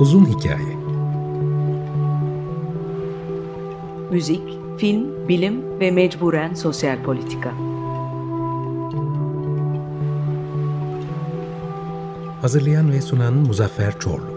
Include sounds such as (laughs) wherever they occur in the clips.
Uzun Hikaye Müzik, film, bilim ve mecburen sosyal politika. Hazırlayan ve sunan Muzaffer Çorlu.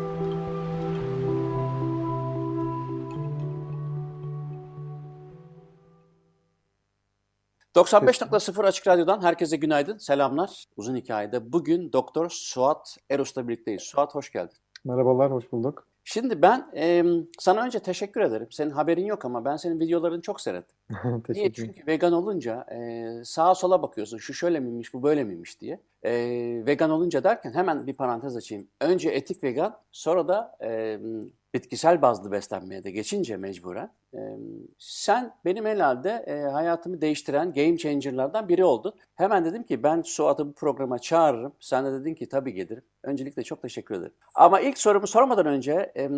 ...95.0 Açık Radyo'dan herkese günaydın, selamlar. Uzun hikayede bugün Doktor Suat Eros'la birlikteyiz. Suat hoş geldin. Merhabalar, hoş bulduk. Şimdi ben e, sana önce teşekkür ederim. Senin haberin yok ama ben senin videolarını çok seyrettim. (laughs) Niye? Çünkü vegan olunca e, sağa sola bakıyorsun. Şu şöyle miymiş, bu böyle miymiş diye. E, vegan olunca derken hemen bir parantez açayım. Önce etik vegan, sonra da e, bitkisel bazlı beslenmeye de geçince mecburen e, sen benim herhalde e, hayatımı değiştiren game changer'lardan biri oldun. Hemen dedim ki ben Suat'ı bu programa çağırırım. Sen de dedin ki tabii gelirim. Öncelikle çok teşekkür ederim. Ama ilk sorumu sormadan önce e,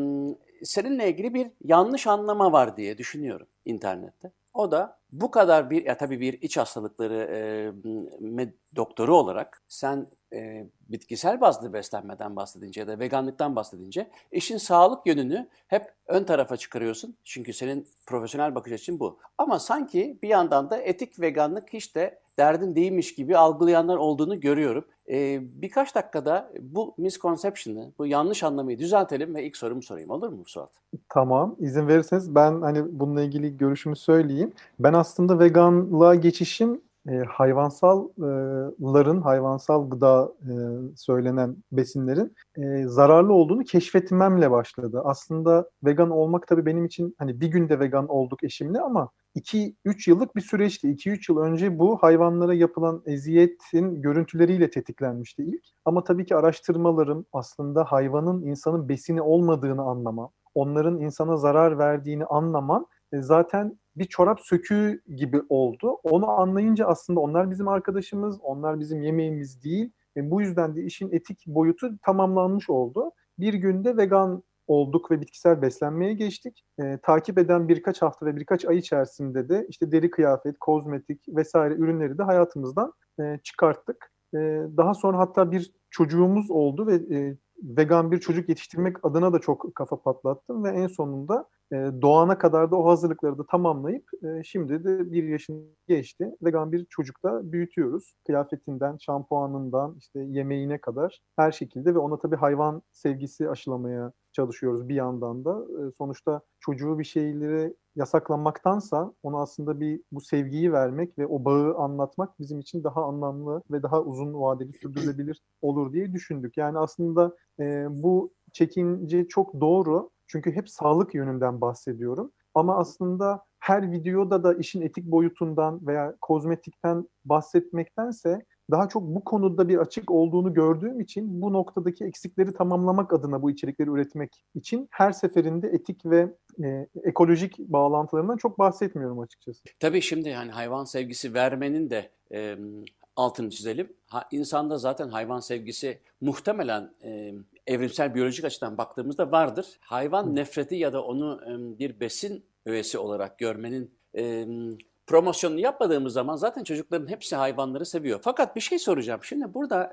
seninle ilgili bir yanlış anlama var diye düşünüyorum internette. O da bu kadar bir, ya tabii bir iç hastalıkları e, doktoru olarak sen e, bitkisel bazlı beslenmeden bahsedince ya da veganlıktan bahsedince işin sağlık yönünü hep ön tarafa çıkarıyorsun. Çünkü senin profesyonel bakış açın bu. Ama sanki bir yandan da etik veganlık hiç de derdin değilmiş gibi algılayanlar olduğunu görüyorum. Ee, birkaç dakikada bu misconception'ı, bu yanlış anlamayı düzeltelim ve ilk sorumu sorayım. Olur mu Suat? Tamam. İzin verirseniz ben hani bununla ilgili görüşümü söyleyeyim. Ben aslında veganlığa geçişim e, hayvansalların, hayvansal gıda e, söylenen besinlerin e, zararlı olduğunu keşfetmemle başladı. Aslında vegan olmak tabii benim için hani bir günde vegan olduk eşimle ama 2-3 yıllık bir süreçti. 2-3 yıl önce bu hayvanlara yapılan eziyetin görüntüleriyle tetiklenmişti ilk. Ama tabii ki araştırmalarım aslında hayvanın insanın besini olmadığını anlamam, onların insana zarar verdiğini anlamam e, zaten bir çorap söküğü gibi oldu. Onu anlayınca aslında onlar bizim arkadaşımız, onlar bizim yemeğimiz değil. Ve bu yüzden de işin etik boyutu tamamlanmış oldu. Bir günde vegan olduk ve bitkisel beslenmeye geçtik. E, takip eden birkaç hafta ve birkaç ay içerisinde de işte deri kıyafet, kozmetik vesaire ürünleri de hayatımızdan e, çıkarttık. E, daha sonra hatta bir çocuğumuz oldu ve e, vegan bir çocuk yetiştirmek adına da çok kafa patlattım ve en sonunda e, doğana kadar da o hazırlıkları da tamamlayıp e, şimdi de bir yaşını geçti. Vegan bir çocukta büyütüyoruz. Kıyafetinden, şampuanından, işte yemeğine kadar her şekilde ve ona tabii hayvan sevgisi aşılamaya çalışıyoruz bir yandan da. Sonuçta çocuğu bir şeyleri yasaklamaktansa ona aslında bir bu sevgiyi vermek ve o bağı anlatmak bizim için daha anlamlı ve daha uzun vadeli sürdürülebilir olur diye düşündük. Yani aslında e, bu çekince çok doğru çünkü hep sağlık yönünden bahsediyorum. Ama aslında her videoda da işin etik boyutundan veya kozmetikten bahsetmektense daha çok bu konuda bir açık olduğunu gördüğüm için bu noktadaki eksikleri tamamlamak adına bu içerikleri üretmek için her seferinde etik ve e, ekolojik bağlantılarından çok bahsetmiyorum açıkçası. Tabii şimdi yani hayvan sevgisi vermenin de e, altını çizelim. Ha, insanda zaten hayvan sevgisi muhtemelen e, evrimsel biyolojik açıdan baktığımızda vardır. Hayvan nefreti ya da onu e, bir besin öğesi olarak görmenin e, promosyonunu yapmadığımız zaman zaten çocukların hepsi hayvanları seviyor. Fakat bir şey soracağım. Şimdi burada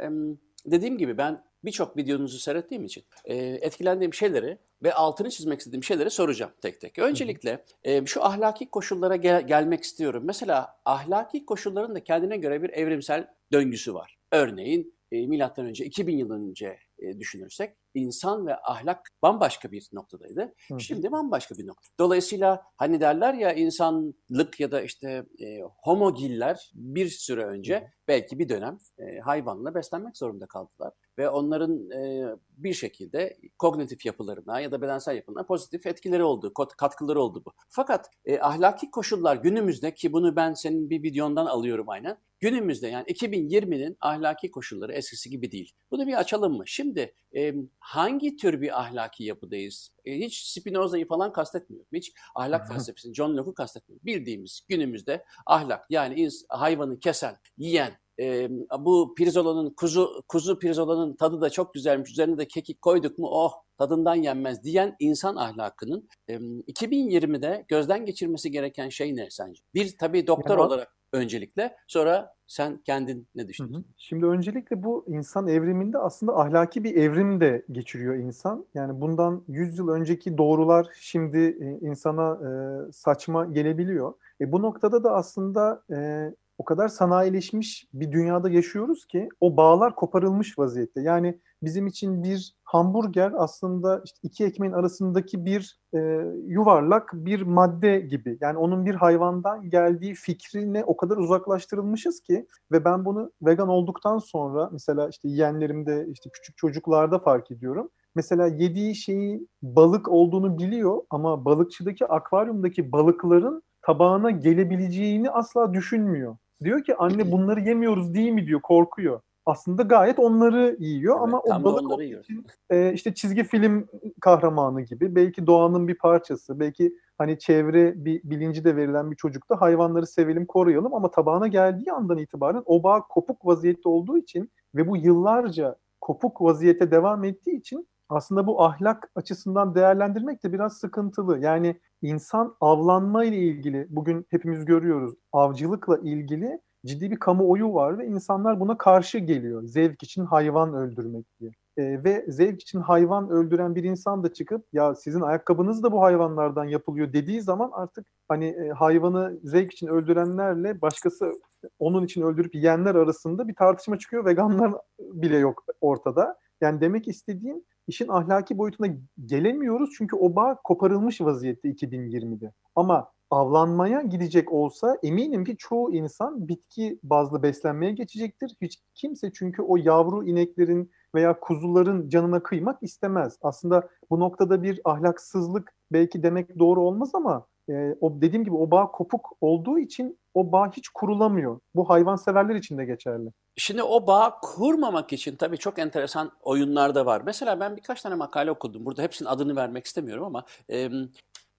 dediğim gibi ben birçok videonuzu seyrettiğim için e, etkilendiğim şeyleri ve altını çizmek istediğim şeyleri soracağım tek tek. Öncelikle e, şu ahlaki koşullara gel- gelmek istiyorum. Mesela ahlaki koşulların da kendine göre bir evrimsel döngüsü var. Örneğin e, milattan önce 2000 yıl önce e, düşünürsek insan ve ahlak bambaşka bir noktadaydı. Hı. Şimdi bambaşka bir nokta. Dolayısıyla hani derler ya insanlık ya da işte e, homogiller bir süre önce Hı. belki bir dönem e, hayvanla beslenmek zorunda kaldılar ve onların e, bir şekilde kognitif yapılarına ya da bedensel yapılarına pozitif etkileri oldu, katkıları oldu bu. Fakat e, ahlaki koşullar günümüzde ki bunu ben senin bir videondan alıyorum aynen. Günümüzde yani 2020'nin ahlaki koşulları eskisi gibi değil. Bunu bir açalım mı? Şimdi e, hangi tür bir ahlaki yapıdayız? E, hiç Spinoza'yı falan kastetmiyorum. Hiç ahlak felsefesini, John Locke'u kastetmiyorum. Bildiğimiz günümüzde ahlak yani hayvanı kesen, yiyen, e, bu pirzolanın kuzu kuzu pirzolanın tadı da çok güzelmiş. Üzerine de kekik koyduk mu oh tadından yenmez diyen insan ahlakının 2020'de gözden geçirmesi gereken şey ne sence? Bir tabii doktor yani, olarak öncelikle sonra sen kendin ne düşünüyorsun? Şimdi öncelikle bu insan evriminde aslında ahlaki bir evrim de geçiriyor insan. Yani bundan 100 yıl önceki doğrular şimdi e, insana e, saçma gelebiliyor. E, bu noktada da aslında e, o kadar sanayileşmiş bir dünyada yaşıyoruz ki o bağlar koparılmış vaziyette. Yani bizim için bir hamburger aslında işte iki ekmeğin arasındaki bir e, yuvarlak bir madde gibi. Yani onun bir hayvandan geldiği fikrine o kadar uzaklaştırılmışız ki ve ben bunu vegan olduktan sonra mesela işte yeğenlerimde işte küçük çocuklarda fark ediyorum. Mesela yediği şeyi balık olduğunu biliyor ama balıkçıdaki akvaryumdaki balıkların tabağına gelebileceğini asla düşünmüyor. Diyor ki anne bunları yemiyoruz değil mi? diyor korkuyor. Aslında gayet onları yiyor evet, ama o balık onları için, e, işte çizgi film kahramanı gibi belki doğanın bir parçası belki hani çevre bir bilinci de verilen bir çocukta hayvanları sevelim koruyalım ama tabağına geldiği andan itibaren o bağ kopuk vaziyette olduğu için ve bu yıllarca kopuk vaziyete devam ettiği için aslında bu ahlak açısından değerlendirmek de biraz sıkıntılı. Yani insan avlanma ile ilgili bugün hepimiz görüyoruz avcılıkla ilgili ciddi bir kamuoyu var ve insanlar buna karşı geliyor. Zevk için hayvan öldürmek diye. E, ve zevk için hayvan öldüren bir insan da çıkıp ya sizin ayakkabınız da bu hayvanlardan yapılıyor dediği zaman artık hani e, hayvanı zevk için öldürenlerle başkası onun için öldürüp yiyenler arasında bir tartışma çıkıyor. Veganlar bile yok ortada. Yani demek istediğim işin ahlaki boyutuna gelemiyoruz çünkü o bağ koparılmış vaziyette 2020'de. Ama avlanmaya gidecek olsa eminim ki çoğu insan bitki bazlı beslenmeye geçecektir. Hiç kimse çünkü o yavru ineklerin veya kuzuların canına kıymak istemez. Aslında bu noktada bir ahlaksızlık belki demek doğru olmaz ama e, o dediğim gibi o bağ kopuk olduğu için o bağ hiç kurulamıyor. Bu hayvanseverler için de geçerli. Şimdi o bağ kurmamak için tabii çok enteresan oyunlar da var. Mesela ben birkaç tane makale okudum. Burada hepsinin adını vermek istemiyorum ama e,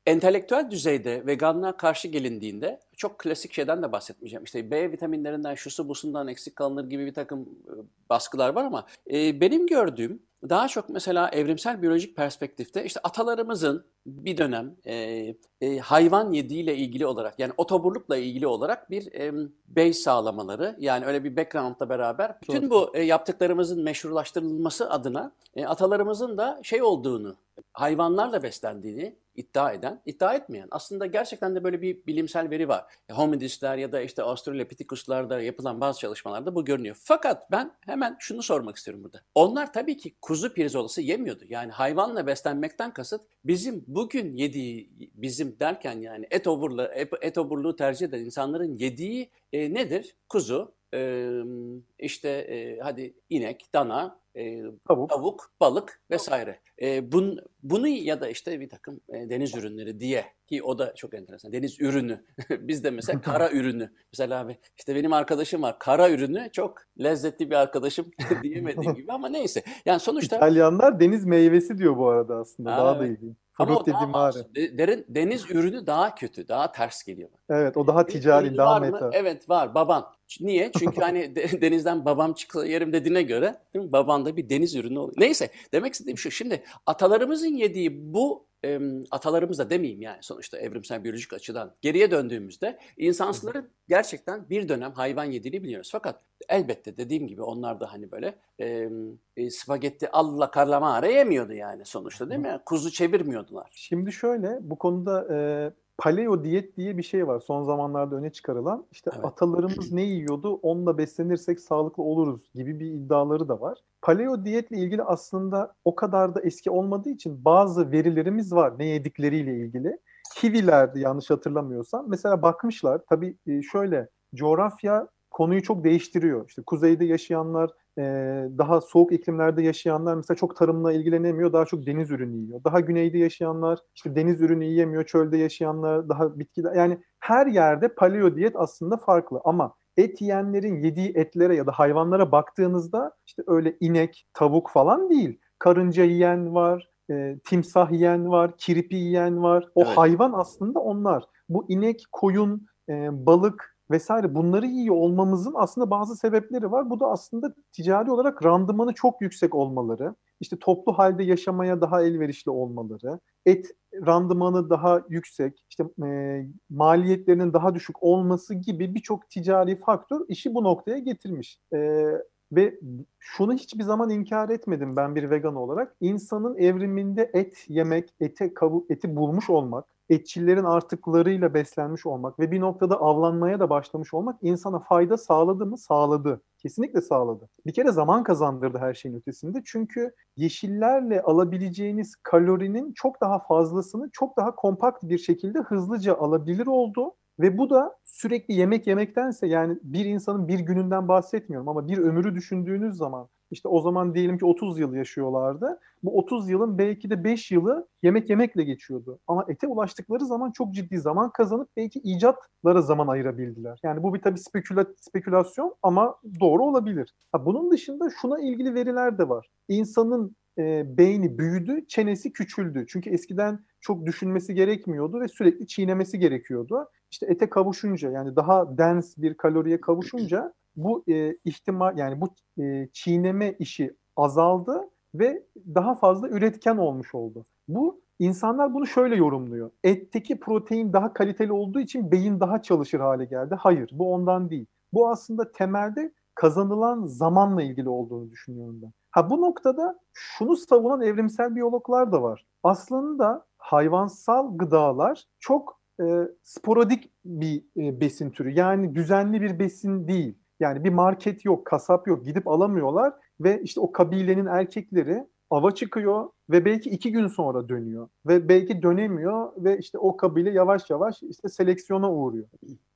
entelektüel düzeyde veganlığa karşı gelindiğinde çok klasik şeyden de bahsetmeyeceğim. İşte B vitaminlerinden, şusu busundan eksik kalınır gibi bir takım baskılar var ama e, benim gördüğüm daha çok mesela evrimsel biyolojik perspektifte işte atalarımızın bir dönem e, e, hayvan yediğiyle ilgili olarak yani otoburlukla ilgili olarak bir e, base sağlamaları yani öyle bir background'la beraber bütün bu e, yaptıklarımızın meşrulaştırılması adına e, atalarımızın da şey olduğunu hayvanlarla beslendiğini iddia eden, iddia etmeyen. Aslında gerçekten de böyle bir bilimsel veri var. Homidisler ya da işte Australopithecus'larda yapılan bazı çalışmalarda bu görünüyor. Fakat ben hemen şunu sormak istiyorum burada. Onlar tabii ki kuzu pirzolası yemiyordu. Yani hayvanla beslenmekten kasıt bizim bugün yediği, bizim derken yani et, oburlu, et oburluğu tercih eden insanların yediği e, nedir? Kuzu, e, işte e, hadi inek, dana, e, tavuk. tavuk, balık vesaire. E, bun, bunu ya da işte bir takım e, deniz ürünleri diye ki o da çok enteresan. Deniz ürünü. (laughs) Biz de mesela (laughs) kara ürünü. Mesela abi işte benim arkadaşım var. Kara ürünü çok lezzetli bir arkadaşım (laughs) diyemediğim gibi ama neyse. Yani sonuçta İtalyanlar deniz meyvesi diyor bu arada aslında. Ha, daha evet. da ilginç. Ama o daha derin, deniz ürünü daha kötü, daha ters geliyor. Evet, o daha ticari, daha meta. Evet, var. Baban. Niye? Çünkü hani (laughs) denizden babam çıksa yerim dediğine göre değil mi? baban da bir deniz ürünü oluyor. Neyse, demek istediğim şu. Şimdi atalarımızın yediği bu e, atalarımız da demeyeyim yani sonuçta evrimsel biyolojik açıdan geriye döndüğümüzde insansların gerçekten bir dönem hayvan yediğini biliyoruz. Fakat elbette dediğim gibi onlar da hani böyle e, e, spagetti alla carlamare yemiyordu yani sonuçta değil mi? Kuzu çevirmiyordular. Şimdi şöyle bu konuda e, paleo diyet diye bir şey var son zamanlarda öne çıkarılan. İşte evet. atalarımız ne yiyordu onunla beslenirsek sağlıklı oluruz gibi bir iddiaları da var. Paleo diyetle ilgili aslında o kadar da eski olmadığı için bazı verilerimiz var ne yedikleriyle ilgili. Kivilerdi yanlış hatırlamıyorsam. Mesela bakmışlar tabii e, şöyle coğrafya konuyu çok değiştiriyor. İşte kuzeyde yaşayanlar e, daha soğuk iklimlerde yaşayanlar mesela çok tarımla ilgilenemiyor, daha çok deniz ürünü yiyor. Daha güneyde yaşayanlar işte deniz ürünü yiyemiyor, çölde yaşayanlar daha bitkiler. Yani her yerde paleo diyet aslında farklı ama et yiyenlerin yediği etlere ya da hayvanlara baktığınızda işte öyle inek, tavuk falan değil. Karınca yiyen var, e, timsah yiyen var, kirpi yiyen var. O evet. hayvan aslında onlar. Bu inek, koyun, e, balık, vesaire bunları yiyor olmamızın aslında bazı sebepleri var. Bu da aslında ticari olarak randımanı çok yüksek olmaları işte toplu halde yaşamaya daha elverişli olmaları, et randımanı daha yüksek, işte e, maliyetlerinin daha düşük olması gibi birçok ticari faktör işi bu noktaya getirmiş. E, ve şunu hiçbir zaman inkar etmedim ben bir vegan olarak. İnsanın evriminde et yemek, ete kavu, eti bulmuş olmak, etçillerin artıklarıyla beslenmiş olmak ve bir noktada avlanmaya da başlamış olmak insana fayda sağladı mı? Sağladı. Kesinlikle sağladı. Bir kere zaman kazandırdı her şeyin ötesinde. Çünkü yeşillerle alabileceğiniz kalorinin çok daha fazlasını çok daha kompakt bir şekilde hızlıca alabilir oldu. Ve bu da sürekli yemek yemektense yani bir insanın bir gününden bahsetmiyorum ama bir ömrü düşündüğünüz zaman işte o zaman diyelim ki 30 yıl yaşıyorlardı. Bu 30 yılın belki de 5 yılı yemek yemekle geçiyordu. Ama ete ulaştıkları zaman çok ciddi zaman kazanıp belki icatlara zaman ayırabildiler. Yani bu bir tabii speküla, spekülasyon ama doğru olabilir. Ha, bunun dışında şuna ilgili veriler de var. İnsanın e, beyni büyüdü, çenesi küçüldü. Çünkü eskiden çok düşünmesi gerekmiyordu ve sürekli çiğnemesi gerekiyordu. İşte ete kavuşunca yani daha dens bir kaloriye kavuşunca bu e, ihtimal yani bu e, çiğneme işi azaldı ve daha fazla üretken olmuş oldu. Bu insanlar bunu şöyle yorumluyor. Etteki protein daha kaliteli olduğu için beyin daha çalışır hale geldi. Hayır, bu ondan değil. Bu aslında temelde kazanılan zamanla ilgili olduğunu düşünüyorum ben. Ha bu noktada şunu savunan evrimsel biyologlar da var. Aslında hayvansal gıdalar çok e, sporadik bir e, besin türü. Yani düzenli bir besin değil. Yani bir market yok, kasap yok, gidip alamıyorlar ve işte o kabilenin erkekleri ava çıkıyor ve belki iki gün sonra dönüyor ve belki dönemiyor ve işte o kabile yavaş yavaş işte seleksiyona uğruyor.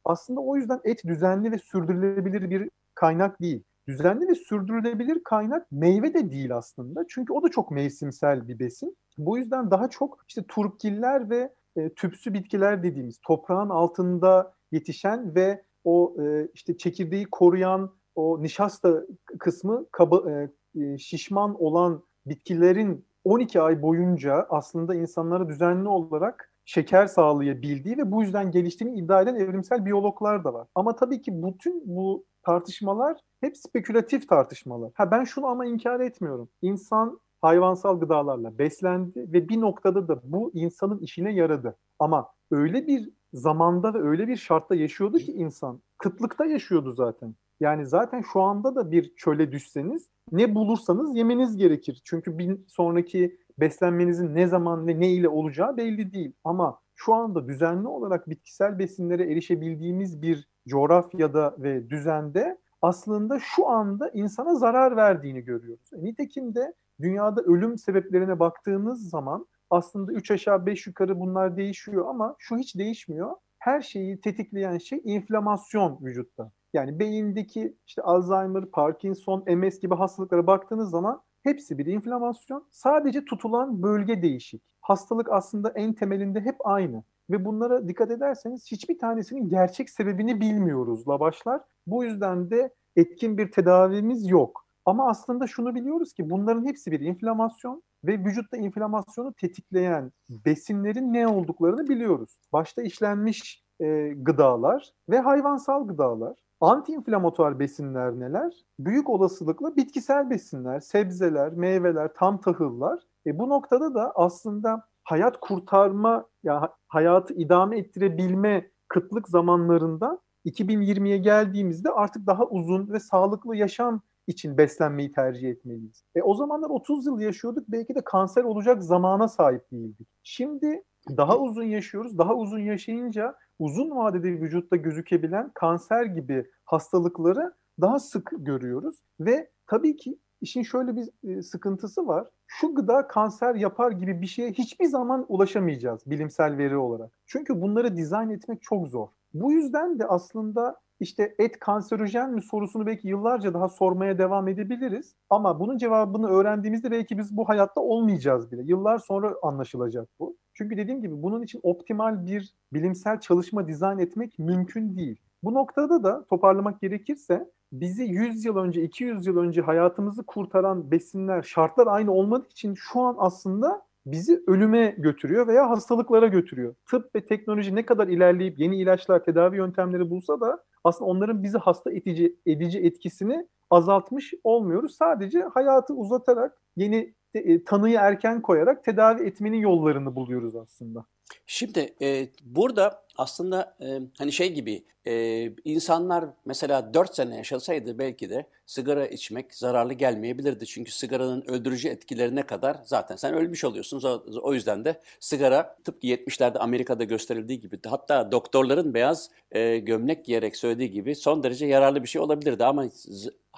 Aslında o yüzden et düzenli ve sürdürülebilir bir kaynak değil. Düzenli ve sürdürülebilir kaynak meyve de değil aslında. Çünkü o da çok mevsimsel bir besin. Bu yüzden daha çok işte turpgiller ve e, tüpsü bitkiler dediğimiz toprağın altında yetişen ve o e, işte çekirdeği koruyan o nişasta kısmı kaba, e, e şişman olan bitkilerin 12 ay boyunca aslında insanlara düzenli olarak şeker sağlayabildiği ve bu yüzden geliştiğini iddia eden evrimsel biyologlar da var. Ama tabii ki bütün bu tartışmalar hep spekülatif tartışmalar. Ha ben şunu ama inkar etmiyorum. İnsan hayvansal gıdalarla beslendi ve bir noktada da bu insanın işine yaradı. Ama öyle bir zamanda ve öyle bir şartta yaşıyordu ki insan. Kıtlıkta yaşıyordu zaten. Yani zaten şu anda da bir çöle düşseniz ne bulursanız yemeniz gerekir. Çünkü bir sonraki beslenmenizin ne zaman ve ne ile olacağı belli değil. Ama şu anda düzenli olarak bitkisel besinlere erişebildiğimiz bir coğrafyada ve düzende aslında şu anda insana zarar verdiğini görüyoruz. Nitekim de dünyada ölüm sebeplerine baktığınız zaman aslında 3 aşağı 5 yukarı bunlar değişiyor ama şu hiç değişmiyor. Her şeyi tetikleyen şey inflamasyon vücutta. Yani beyindeki işte Alzheimer, Parkinson, MS gibi hastalıklara baktığınız zaman hepsi bir inflamasyon. Sadece tutulan bölge değişik. Hastalık aslında en temelinde hep aynı. Ve bunlara dikkat ederseniz hiçbir tanesinin gerçek sebebini bilmiyoruzla başlar. Bu yüzden de etkin bir tedavimiz yok. Ama aslında şunu biliyoruz ki bunların hepsi bir inflamasyon ve vücutta inflamasyonu tetikleyen besinlerin ne olduklarını biliyoruz. Başta işlenmiş e, gıdalar ve hayvansal gıdalar. Antiinflamatuar besinler neler? Büyük olasılıkla bitkisel besinler, sebzeler, meyveler, tam tahıllar. E bu noktada da aslında hayat kurtarma, ya hayatı idame ettirebilme kıtlık zamanlarında 2020'ye geldiğimizde artık daha uzun ve sağlıklı yaşam için beslenmeyi tercih etmeliyiz. E, o zamanlar 30 yıl yaşıyorduk belki de kanser olacak zamana sahip değildik. Şimdi daha uzun yaşıyoruz. Daha uzun yaşayınca uzun vadede vücutta gözükebilen kanser gibi hastalıkları daha sık görüyoruz ve tabii ki işin şöyle bir e, sıkıntısı var. Şu gıda kanser yapar gibi bir şeye hiçbir zaman ulaşamayacağız bilimsel veri olarak. Çünkü bunları dizayn etmek çok zor. Bu yüzden de aslında işte et kanserojen mi sorusunu belki yıllarca daha sormaya devam edebiliriz. Ama bunun cevabını öğrendiğimizde belki biz bu hayatta olmayacağız bile. Yıllar sonra anlaşılacak bu. Çünkü dediğim gibi bunun için optimal bir bilimsel çalışma dizayn etmek mümkün değil. Bu noktada da toparlamak gerekirse bizi 100 yıl önce, 200 yıl önce hayatımızı kurtaran besinler, şartlar aynı olmadığı için şu an aslında bizi ölüme götürüyor veya hastalıklara götürüyor. Tıp ve teknoloji ne kadar ilerleyip yeni ilaçlar, tedavi yöntemleri bulsa da aslında onların bizi hasta edici, edici etkisini azaltmış olmuyoruz. Sadece hayatı uzatarak yeni e, tanıyı erken koyarak tedavi etmenin yollarını buluyoruz aslında. Şimdi e, burada aslında e, hani şey gibi e, insanlar mesela 4 sene yaşasaydı belki de sigara içmek zararlı gelmeyebilirdi. Çünkü sigaranın öldürücü etkilerine kadar zaten sen ölmüş oluyorsun. O, yüzden de sigara tıpkı 70'lerde Amerika'da gösterildiği gibi hatta doktorların beyaz e, gömlek giyerek söylediği gibi son derece yararlı bir şey olabilirdi. Ama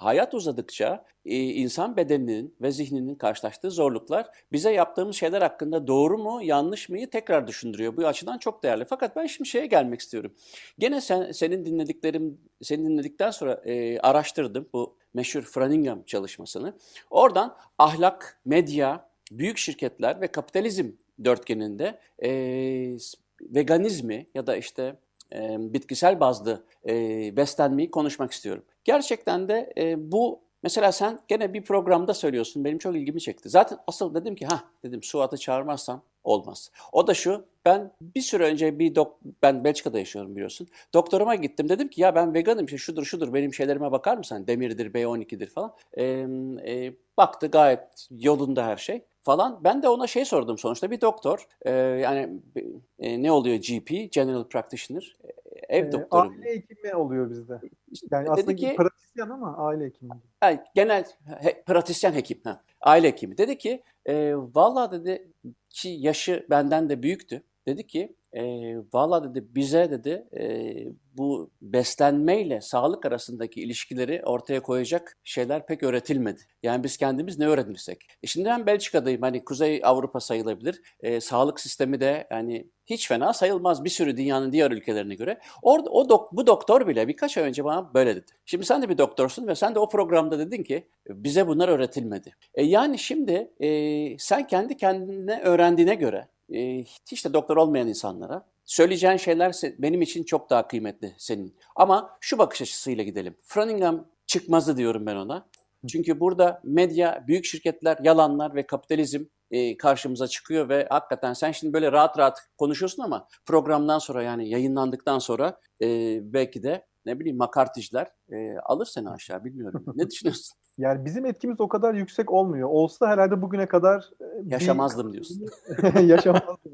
hayat uzadıkça e, insan bedeninin ve zihninin karşılaştığı zorluklar bize yaptığımız şeyler hakkında doğru mu yanlış mıyı tekrar düşündürüyor. Bu açıdan çok değerli. Fakat ben şimdi şeye gelmek istiyorum. Gene sen, senin dinlediklerim, senin dinledikten sonra e, araştırdım bu meşhur Franingham çalışmasını. Oradan ahlak, medya, büyük şirketler ve kapitalizm dörtgeninde e, veganizmi ya da işte e, bitkisel bazlı e, beslenmeyi konuşmak istiyorum. Gerçekten de e, bu mesela sen gene bir programda söylüyorsun benim çok ilgimi çekti. Zaten asıl dedim ki ha dedim Suat'ı çağırmazsam olmaz. O da şu ben bir süre önce bir dok ben Belçika'da yaşıyorum biliyorsun. Doktoruma gittim dedim ki ya ben veganım işte şudur şudur benim şeylerime bakar mısın? Demirdir B12'dir falan. E, e, baktı gayet yolunda her şey falan. Ben de ona şey sordum sonuçta bir doktor e, yani e, ne oluyor GP General Practitioner ev ee, doktoru. Aile hekimi oluyor bizde. Yani aslında dedi ki, pratisyen ama aile hekimi. Yani genel he, pratisyen hekim. Ha, aile hekimi. Dedi ki e, valla dedi ki yaşı benden de büyüktü. Dedi ki e, valla dedi bize dedi e, bu beslenmeyle sağlık arasındaki ilişkileri ortaya koyacak şeyler pek öğretilmedi. Yani biz kendimiz ne öğrenirsek. E şimdi ben Belçika'dayım hani Kuzey Avrupa sayılabilir. E, sağlık sistemi de yani hiç fena sayılmaz bir sürü dünyanın diğer ülkelerine göre. Orada o dok, bu doktor bile birkaç ay önce bana böyle dedi. Şimdi sen de bir doktorsun ve sen de o programda dedin ki bize bunlar öğretilmedi. E, yani şimdi e, sen kendi kendine öğrendiğine göre e, hiç de doktor olmayan insanlara söyleyeceğin şeyler benim için çok daha kıymetli senin. Ama şu bakış açısıyla gidelim. Franingham çıkmazı diyorum ben ona. Çünkü burada medya, büyük şirketler, yalanlar ve kapitalizm e, karşımıza çıkıyor ve hakikaten sen şimdi böyle rahat rahat konuşuyorsun ama programdan sonra yani yayınlandıktan sonra e, belki de ne bileyim makarticiler e, alır seni aşağı bilmiyorum. Ne (laughs) düşünüyorsun? Yani bizim etkimiz o kadar yüksek olmuyor. Olsa herhalde bugüne kadar bir... yaşamazdım diyorsun. (laughs) yaşamazdım.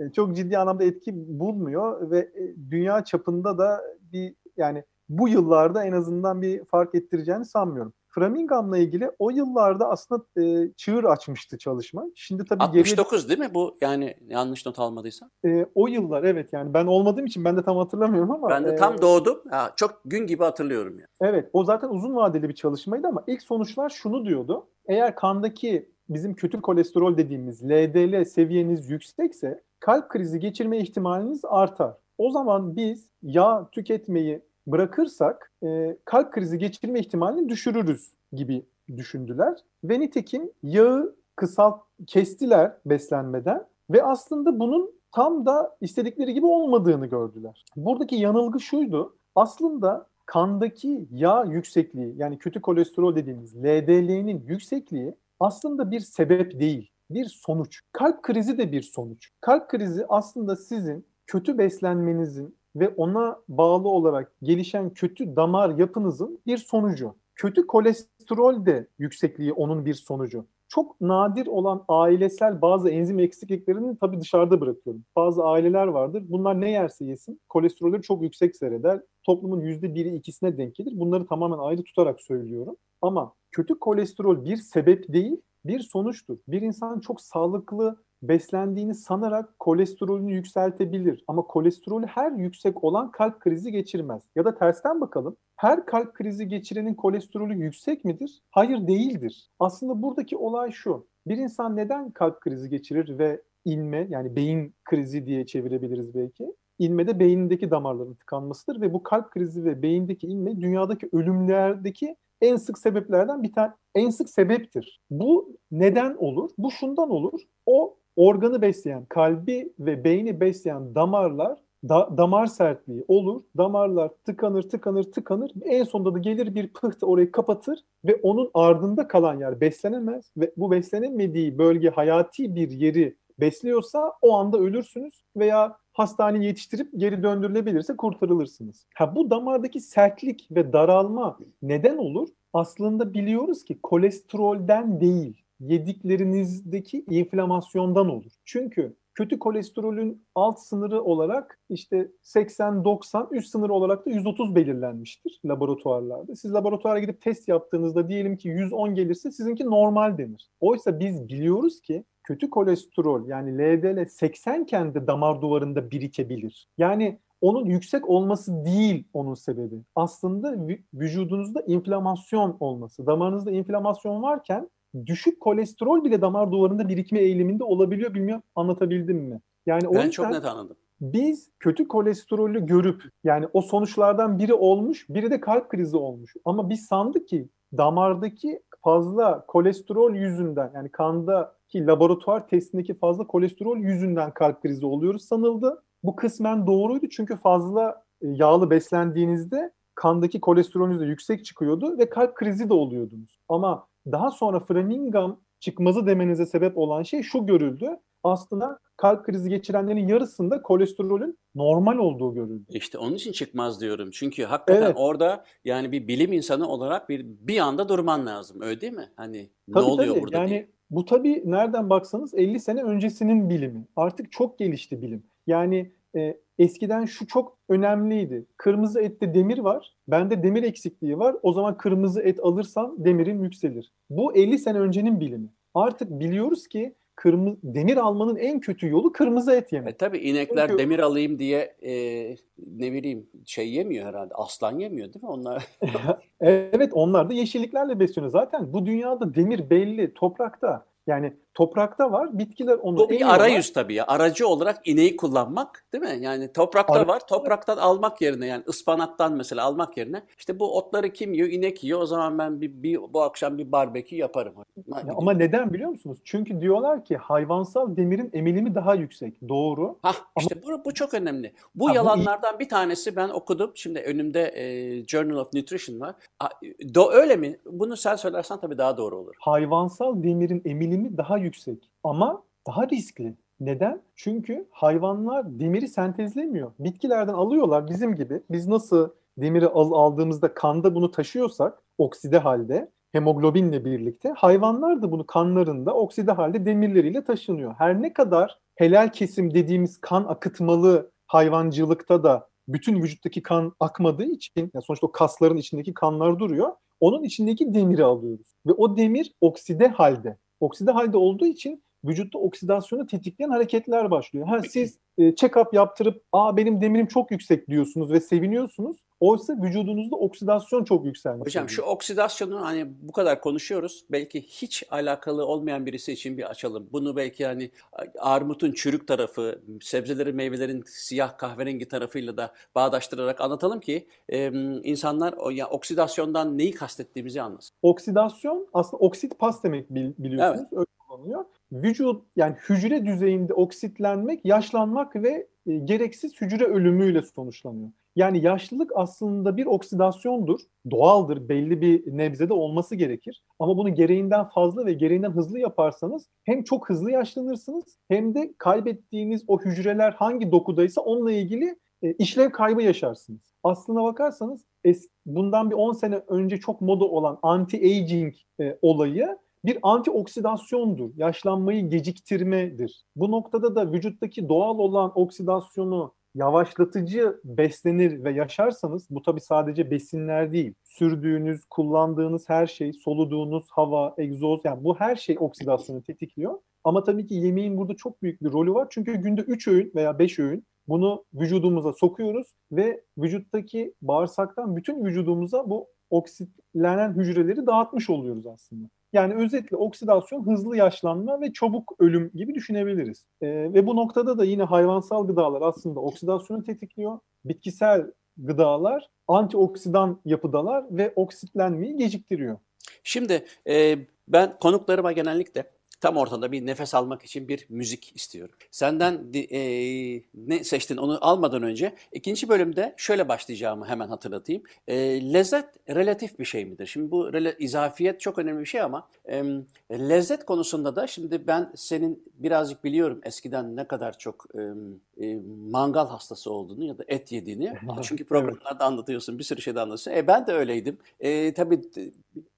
Yani. Çok ciddi anlamda etki bulmuyor ve dünya çapında da bir yani bu yıllarda en azından bir fark ettireceğini sanmıyorum. Framingham'la ilgili o yıllarda aslında e, çığır açmıştı çalışma. Şimdi tabii 69 geriye... değil mi bu? Yani yanlış not almadıysam. E, o yıllar evet yani ben olmadığım için ben de tam hatırlamıyorum ama. Ben de e, tam doğdum. Ha, çok gün gibi hatırlıyorum yani. Evet o zaten uzun vadeli bir çalışmaydı ama ilk sonuçlar şunu diyordu. Eğer kandaki bizim kötü kolesterol dediğimiz LDL seviyeniz yüksekse kalp krizi geçirme ihtimaliniz artar. O zaman biz yağ tüketmeyi bırakırsak e, kalp krizi geçirme ihtimalini düşürürüz gibi düşündüler. Ve nitekim yağı kısalt kestiler beslenmeden ve aslında bunun tam da istedikleri gibi olmadığını gördüler. Buradaki yanılgı şuydu. Aslında kandaki yağ yüksekliği yani kötü kolesterol dediğimiz LDL'nin yüksekliği aslında bir sebep değil, bir sonuç. Kalp krizi de bir sonuç. Kalp krizi aslında sizin kötü beslenmenizin ve ona bağlı olarak gelişen kötü damar yapınızın bir sonucu. Kötü kolesterol de yüksekliği onun bir sonucu. Çok nadir olan ailesel bazı enzim eksikliklerini tabii dışarıda bırakıyorum. Bazı aileler vardır. Bunlar ne yerse yesin kolesterolleri çok yüksek seyreder. Toplumun yüzde biri ikisine denk gelir. Bunları tamamen ayrı tutarak söylüyorum. Ama kötü kolesterol bir sebep değil, bir sonuçtur. Bir insan çok sağlıklı beslendiğini sanarak kolesterolünü yükseltebilir. Ama kolesterolü her yüksek olan kalp krizi geçirmez. Ya da tersten bakalım. Her kalp krizi geçirenin kolesterolü yüksek midir? Hayır değildir. Aslında buradaki olay şu. Bir insan neden kalp krizi geçirir ve inme yani beyin krizi diye çevirebiliriz belki. İnmede beyindeki damarların tıkanmasıdır ve bu kalp krizi ve beyindeki inme dünyadaki ölümlerdeki en sık sebeplerden bir tane en sık sebeptir. Bu neden olur? Bu şundan olur. O organı besleyen, kalbi ve beyni besleyen damarlar da, damar sertliği olur. Damarlar tıkanır, tıkanır, tıkanır. En sonunda da gelir bir pıhtı orayı kapatır ve onun ardında kalan yer beslenemez ve bu beslenemediği bölge hayati bir yeri besliyorsa o anda ölürsünüz veya hastaneye yetiştirip geri döndürülebilirse kurtarılırsınız. Ha bu damardaki sertlik ve daralma neden olur? aslında biliyoruz ki kolesterolden değil, yediklerinizdeki inflamasyondan olur. Çünkü kötü kolesterolün alt sınırı olarak işte 80-90, üst sınırı olarak da 130 belirlenmiştir laboratuvarlarda. Siz laboratuvara gidip test yaptığınızda diyelim ki 110 gelirse sizinki normal denir. Oysa biz biliyoruz ki kötü kolesterol yani LDL 80 kendi damar duvarında birikebilir. Yani onun yüksek olması değil onun sebebi. Aslında vücudunuzda inflamasyon olması. Damarınızda inflamasyon varken düşük kolesterol bile damar duvarında birikme eğiliminde olabiliyor. Bilmiyorum anlatabildim mi? Yani o ben çok net anladım. Biz kötü kolesterolü görüp yani o sonuçlardan biri olmuş, biri de kalp krizi olmuş. Ama biz sandık ki damardaki fazla kolesterol yüzünden yani kandaki laboratuvar testindeki fazla kolesterol yüzünden kalp krizi oluyoruz sanıldı. Bu kısmen doğruydu çünkü fazla e, yağlı beslendiğinizde kandaki kolesterolünüz de yüksek çıkıyordu ve kalp krizi de oluyordunuz. Ama daha sonra Framingham çıkmazı demenize sebep olan şey şu görüldü. Aslında kalp krizi geçirenlerin yarısında kolesterolün normal olduğu görüldü. İşte onun için çıkmaz diyorum. Çünkü hakikaten evet. orada yani bir bilim insanı olarak bir bir anda durman lazım. Öyle değil mi? Hani tabii, ne oluyor tabii. burada yani, diye. Bu tabii nereden baksanız 50 sene öncesinin bilimi. Artık çok gelişti bilim. Yani e, eskiden şu çok önemliydi. Kırmızı ette demir var. Bende demir eksikliği var. O zaman kırmızı et alırsam demirim yükselir. Bu 50 sene öncenin bilimi. Artık biliyoruz ki kırmızı demir almanın en kötü yolu kırmızı et yemek. E tabii inekler Çünkü... demir alayım diye e, ne bileyim şey yemiyor herhalde. Aslan yemiyor değil mi onlar? (laughs) (laughs) evet onlar da yeşilliklerle besleniyor. Zaten bu dünyada demir belli toprakta. Yani toprakta var, bitkiler onu Bu bir arayüz tabii ya. Aracı olarak ineği kullanmak değil mi? Yani toprakta Ara... var. Topraktan almak yerine yani ıspanaktan mesela almak yerine işte bu otları kim yiyor? İnek yiyor. O zaman ben bir, bir bu akşam bir barbekü yaparım. Ya ama neden biliyor musunuz? Çünkü diyorlar ki hayvansal demirin emilimi daha yüksek. Doğru. Hah işte ama... bu, bu çok önemli. Bu ha, yalanlardan bu... bir tanesi ben okudum. Şimdi önümde e, Journal of Nutrition var. Do, öyle mi? Bunu sen söylersen tabii daha doğru olur. Hayvansal demirin emilimi daha yüksek ama daha riskli. Neden? Çünkü hayvanlar demiri sentezlemiyor. Bitkilerden alıyorlar bizim gibi. Biz nasıl demiri al aldığımızda kanda bunu taşıyorsak okside halde hemoglobinle birlikte hayvanlar da bunu kanlarında okside halde demirleriyle taşınıyor. Her ne kadar helal kesim dediğimiz kan akıtmalı hayvancılıkta da bütün vücuttaki kan akmadığı için yani sonuçta o kasların içindeki kanlar duruyor. Onun içindeki demiri alıyoruz. Ve o demir okside halde. Okside halde olduğu için vücutta oksidasyonu tetikleyen hareketler başlıyor. Ha siz e, check-up yaptırıp aa benim demirim çok yüksek diyorsunuz ve seviniyorsunuz. Oysa vücudunuzda oksidasyon çok yükselmiş. Hocam şu oksidasyonu hani bu kadar konuşuyoruz. Belki hiç alakalı olmayan birisi için bir açalım. Bunu belki hani armutun çürük tarafı, sebzelerin, meyvelerin siyah kahverengi tarafıyla da bağdaştırarak anlatalım ki e, insanlar o ya oksidasyondan neyi kastettiğimizi anlasın. Oksidasyon aslında oksit pas demek biliyorsunuz. Evet. Öyle kullanılıyor. Vücut yani hücre düzeyinde oksitlenmek, yaşlanmak ve e, gereksiz hücre ölümüyle sonuçlanıyor. Yani yaşlılık aslında bir oksidasyondur. Doğaldır. Belli bir nebzede olması gerekir. Ama bunu gereğinden fazla ve gereğinden hızlı yaparsanız hem çok hızlı yaşlanırsınız hem de kaybettiğiniz o hücreler hangi dokudaysa onunla ilgili e, işlev kaybı yaşarsınız. Aslına bakarsanız es, bundan bir 10 sene önce çok moda olan anti-aging e, olayı bir antioksidasyondur. Yaşlanmayı geciktirmedir. Bu noktada da vücuttaki doğal olan oksidasyonu yavaşlatıcı beslenir ve yaşarsanız bu tabi sadece besinler değil. Sürdüğünüz, kullandığınız her şey, soluduğunuz hava, egzoz yani bu her şey oksidasyonu tetikliyor. Ama tabii ki yemeğin burada çok büyük bir rolü var. Çünkü günde 3 öğün veya 5 öğün bunu vücudumuza sokuyoruz ve vücuttaki bağırsaktan bütün vücudumuza bu oksitlenen hücreleri dağıtmış oluyoruz aslında. Yani özetle oksidasyon hızlı yaşlanma ve çabuk ölüm gibi düşünebiliriz. E, ve bu noktada da yine hayvansal gıdalar aslında oksidasyonu tetikliyor. Bitkisel gıdalar antioksidan yapıdalar ve oksitlenmeyi geciktiriyor. Şimdi e, ben konuklarıma genellikle tam ortada bir nefes almak için bir müzik istiyorum. Senden e, ne seçtin onu almadan önce ikinci bölümde şöyle başlayacağımı hemen hatırlatayım. E, lezzet relatif bir şey midir? Şimdi bu izafiyet çok önemli bir şey ama e, lezzet konusunda da şimdi ben senin birazcık biliyorum eskiden ne kadar çok e, e, mangal hastası olduğunu ya da et yediğini. (laughs) Çünkü programlarda evet. anlatıyorsun bir sürü şeyde anlatıyorsun. E, ben de öyleydim. E, tabii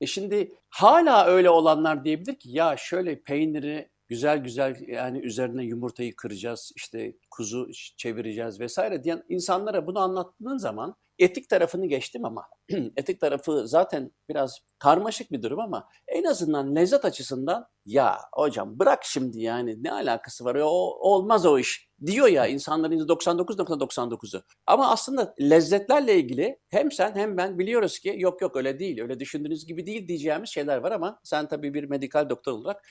E şimdi hala öyle olanlar diyebilir ki ya şöyle peyniri güzel güzel yani üzerine yumurtayı kıracağız, işte kuzu çevireceğiz vesaire diyen insanlara bunu anlattığın zaman etik tarafını geçtim ama (clears throat) etik tarafı zaten biraz karmaşık bir durum ama en azından lezzet açısından ya hocam bırak şimdi yani ne alakası var o olmaz o iş diyor ya insanların %99.99'u. Ama aslında lezzetlerle ilgili hem sen hem ben biliyoruz ki yok yok öyle değil öyle düşündüğünüz gibi değil diyeceğimiz şeyler var ama sen tabii bir medikal doktor olarak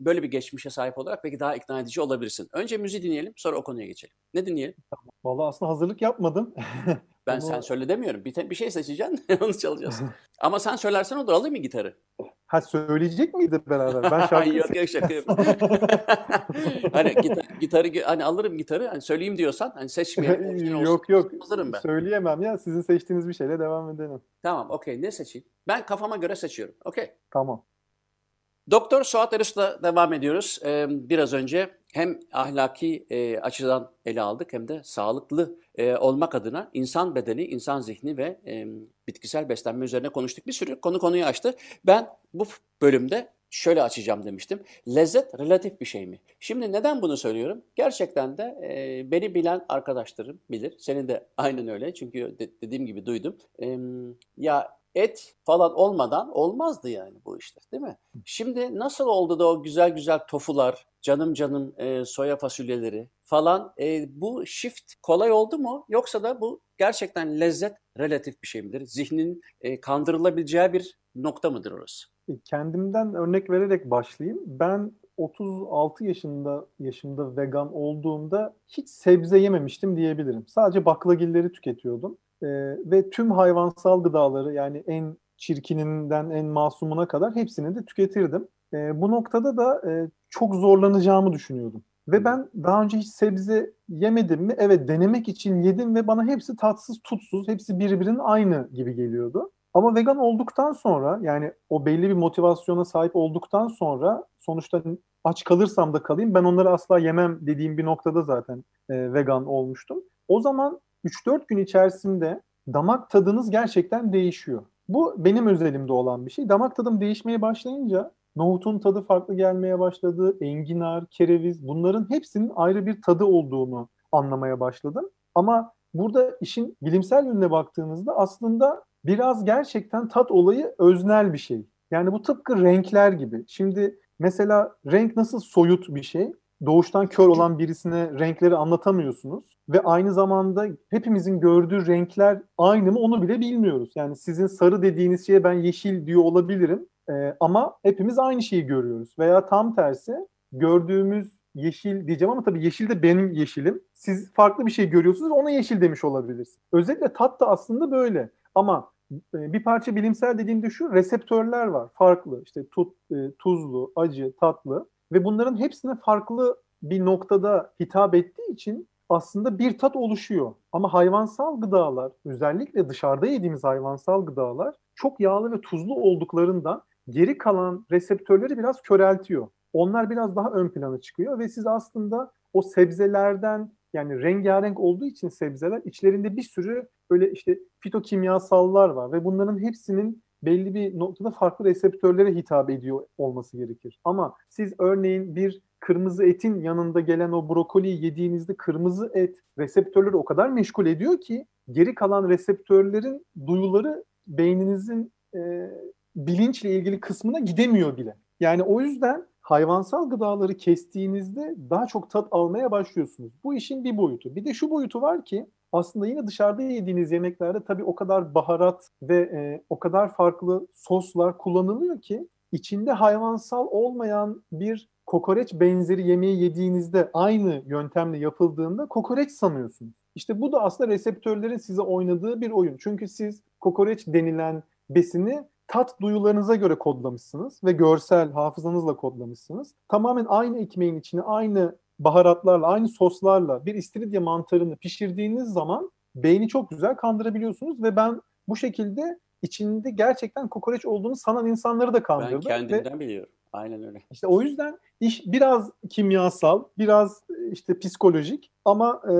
böyle bir geçmişe sahip olarak belki daha ikna edici olabilirsin. Önce müziği dinleyelim sonra o konuya geçelim. Ne dinleyelim? Vallahi aslında hazırlık yapmadım. (laughs) Ben Onu... sen söyle demiyorum. Bir, bir şey seçeceksin, (laughs) onu çalacağız. (laughs) Ama sen söylersen olur. Alayım mı gitarı? Ha söyleyecek miydi beraber? Ben (laughs) şarkı yok yok şaka hani gitar, gitarı hani alırım gitarı. Hani söyleyeyim diyorsan hani seçmeyeyim. yok yok. Hazırım ben. Söyleyemem ya. Sizin seçtiğiniz bir şeyle devam edelim. Tamam okey. Ne seçeyim? Ben kafama göre seçiyorum. Okey. Tamam. Doktor Suat Erus'la devam ediyoruz. Ee, biraz önce hem ahlaki e, açıdan ele aldık hem de sağlıklı e, olmak adına insan bedeni, insan zihni ve e, bitkisel beslenme üzerine konuştuk. Bir sürü konu konuyu açtı. Ben bu bölümde şöyle açacağım demiştim. Lezzet relatif bir şey mi? Şimdi neden bunu söylüyorum? Gerçekten de e, beni bilen arkadaşlarım bilir. Senin de aynen öyle. Çünkü de, dediğim gibi duydum. E, ya et falan olmadan olmazdı yani bu işler değil mi? Şimdi nasıl oldu da o güzel güzel tofular, canım canım e, soya fasulyeleri falan e, bu shift kolay oldu mu? Yoksa da bu gerçekten lezzet relatif bir şey midir? Zihnin e, kandırılabileceği bir nokta mıdır orası? E, kendimden örnek vererek başlayayım. Ben 36 yaşında yaşımda vegan olduğumda hiç sebze yememiştim diyebilirim. Sadece baklagilleri tüketiyordum. E, ve tüm hayvansal gıdaları yani en çirkininden en masumuna kadar hepsini de tüketirdim. E, bu noktada da e, çok zorlanacağımı düşünüyordum. Ve ben daha önce hiç sebze yemedim mi? Evet denemek için yedim ve bana hepsi tatsız tutsuz, hepsi birbirinin aynı gibi geliyordu. Ama vegan olduktan sonra yani o belli bir motivasyona sahip olduktan sonra sonuçta aç kalırsam da kalayım ben onları asla yemem dediğim bir noktada zaten e, vegan olmuştum. O zaman 3-4 gün içerisinde damak tadınız gerçekten değişiyor. Bu benim özelimde olan bir şey. Damak tadım değişmeye başlayınca nohutun tadı farklı gelmeye başladı. Enginar, kereviz bunların hepsinin ayrı bir tadı olduğunu anlamaya başladım. Ama burada işin bilimsel yönüne baktığınızda aslında biraz gerçekten tat olayı öznel bir şey. Yani bu tıpkı renkler gibi. Şimdi mesela renk nasıl soyut bir şey? Doğuştan kör olan birisine renkleri anlatamıyorsunuz ve aynı zamanda hepimizin gördüğü renkler aynı mı onu bile bilmiyoruz. Yani sizin sarı dediğiniz şeye ben yeşil diyor olabilirim ee, ama hepimiz aynı şeyi görüyoruz veya tam tersi gördüğümüz yeşil diyeceğim ama tabii yeşil de benim yeşilim. Siz farklı bir şey görüyorsunuz ona yeşil demiş olabilirsiniz. Özellikle tat da aslında böyle ama e, bir parça bilimsel dediğimde şu reseptörler var farklı işte tut, e, tuzlu, acı, tatlı ve bunların hepsine farklı bir noktada hitap ettiği için aslında bir tat oluşuyor. Ama hayvansal gıdalar, özellikle dışarıda yediğimiz hayvansal gıdalar çok yağlı ve tuzlu olduklarından geri kalan reseptörleri biraz köreltiyor. Onlar biraz daha ön plana çıkıyor ve siz aslında o sebzelerden yani rengarenk olduğu için sebzeler içlerinde bir sürü böyle işte fitokimyasallar var ve bunların hepsinin belli bir noktada farklı reseptörlere hitap ediyor olması gerekir. Ama siz örneğin bir kırmızı etin yanında gelen o brokoliyi yediğinizde kırmızı et reseptörleri o kadar meşgul ediyor ki geri kalan reseptörlerin duyuları beyninizin e, bilinçle ilgili kısmına gidemiyor bile. Yani o yüzden hayvansal gıdaları kestiğinizde daha çok tat almaya başlıyorsunuz. Bu işin bir boyutu. Bir de şu boyutu var ki aslında yine dışarıda yediğiniz yemeklerde tabii o kadar baharat ve e, o kadar farklı soslar kullanılıyor ki içinde hayvansal olmayan bir kokoreç benzeri yemeği yediğinizde aynı yöntemle yapıldığında kokoreç sanıyorsunuz. İşte bu da aslında reseptörlerin size oynadığı bir oyun. Çünkü siz kokoreç denilen besini tat duyularınıza göre kodlamışsınız ve görsel hafızanızla kodlamışsınız. Tamamen aynı ekmeğin içine aynı baharatlarla, aynı soslarla bir istiridye mantarını pişirdiğiniz zaman beyni çok güzel kandırabiliyorsunuz ve ben bu şekilde içinde gerçekten kokoreç olduğunu sanan insanları da kandırdım. Ben kendimden ve biliyorum. Aynen öyle. İşte o yüzden iş biraz kimyasal, biraz işte psikolojik ama e,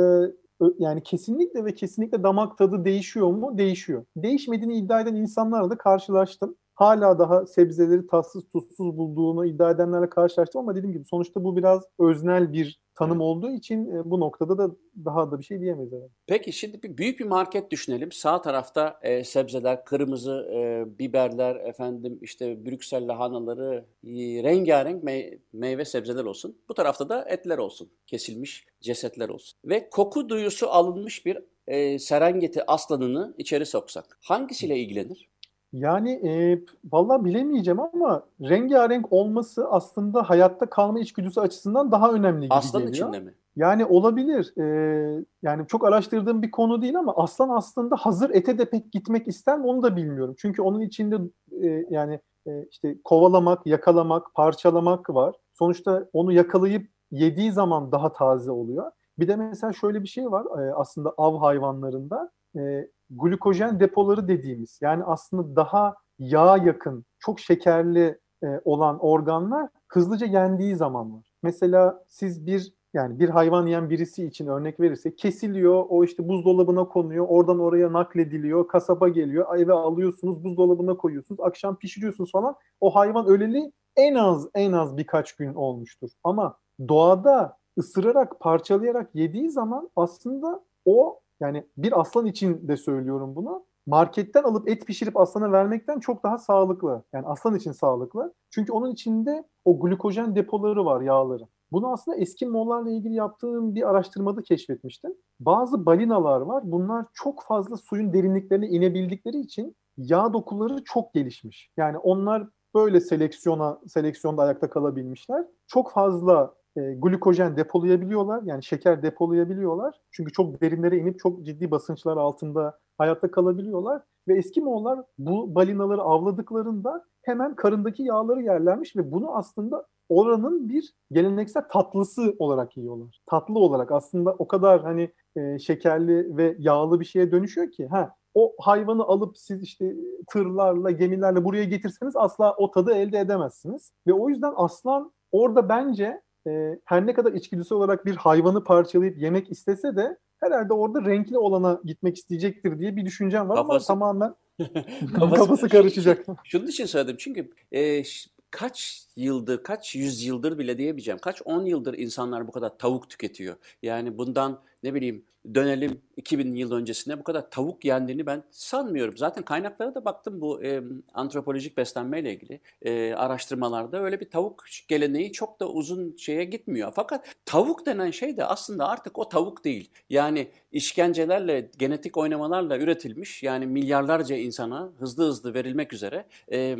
yani kesinlikle ve kesinlikle damak tadı değişiyor mu? Değişiyor. Değişmediğini iddia eden insanlarla da karşılaştım. Hala daha sebzeleri tatsız tuzsuz bulduğunu iddia edenlerle karşılaştım ama dediğim gibi sonuçta bu biraz öznel bir tanım olduğu için e, bu noktada da daha da bir şey diyemeyiz. Yani. Peki şimdi bir büyük bir market düşünelim. Sağ tarafta e, sebzeler, kırmızı e, biberler, efendim işte Brüksel lahanaları, e, rengarenk mey- meyve sebzeler olsun. Bu tarafta da etler olsun, kesilmiş cesetler olsun. Ve koku duyusu alınmış bir e, Serengeti aslanını içeri soksak hangisiyle ilgilenir? Yani e, vallahi bilemeyeceğim ama rengarenk olması aslında hayatta kalma içgüdüsü açısından daha önemli gibi Aslan geliyor. içinde mi? Yani olabilir. E, yani çok araştırdığım bir konu değil ama aslan aslında hazır ete de pek gitmek ister mi onu da bilmiyorum. Çünkü onun içinde e, yani e, işte kovalamak, yakalamak, parçalamak var. Sonuçta onu yakalayıp yediği zaman daha taze oluyor. Bir de mesela şöyle bir şey var e, aslında av hayvanlarında. E, glukojen depoları dediğimiz yani aslında daha yağ yakın, çok şekerli e, olan organlar hızlıca yendiği zaman var. Mesela siz bir yani bir hayvan yiyen birisi için örnek verirse kesiliyor, o işte buzdolabına konuyor, oradan oraya naklediliyor, kasaba geliyor, eve alıyorsunuz, buzdolabına koyuyorsunuz, akşam pişiriyorsunuz falan. O hayvan öleli en az en az birkaç gün olmuştur. Ama doğada ısırarak, parçalayarak yediği zaman aslında o yani bir aslan için de söylüyorum bunu. Marketten alıp et pişirip aslana vermekten çok daha sağlıklı. Yani aslan için sağlıklı. Çünkü onun içinde o glukojen depoları var, yağları. Bunu aslında eski Moğollarla ilgili yaptığım bir araştırmada keşfetmiştim. Bazı balinalar var. Bunlar çok fazla suyun derinliklerine inebildikleri için yağ dokuları çok gelişmiş. Yani onlar böyle seleksiyona seleksiyonda ayakta kalabilmişler. Çok fazla e, glukojen depolayabiliyorlar. Yani şeker depolayabiliyorlar. Çünkü çok derinlere inip çok ciddi basınçlar altında hayatta kalabiliyorlar. Ve eski Moğollar bu balinaları avladıklarında hemen karındaki yağları yerlermiş ve bunu aslında oranın bir geleneksel tatlısı olarak yiyorlar. Tatlı olarak aslında o kadar hani e, şekerli ve yağlı bir şeye dönüşüyor ki ha o hayvanı alıp siz işte tırlarla, gemilerle buraya getirseniz asla o tadı elde edemezsiniz. Ve o yüzden aslan orada bence e, her ne kadar içgüdüsü olarak bir hayvanı parçalayıp yemek istese de herhalde orada renkli olana gitmek isteyecektir diye bir düşüncem var Kafası- ama tamamen (laughs) Kafası- kafası karışacak. Şunun için söyledim çünkü e, kaç yıldır, kaç yüz yıldır bile diyemeyeceğim. Kaç on yıldır insanlar bu kadar tavuk tüketiyor. Yani bundan ne bileyim dönelim 2000 yıl öncesine bu kadar tavuk yendiğini ben sanmıyorum. Zaten kaynaklara da baktım bu e, antropolojik beslenmeyle ilgili e, araştırmalarda öyle bir tavuk geleneği çok da uzun şeye gitmiyor. Fakat tavuk denen şey de aslında artık o tavuk değil. Yani işkencelerle, genetik oynamalarla üretilmiş yani milyarlarca insana hızlı hızlı verilmek üzere e,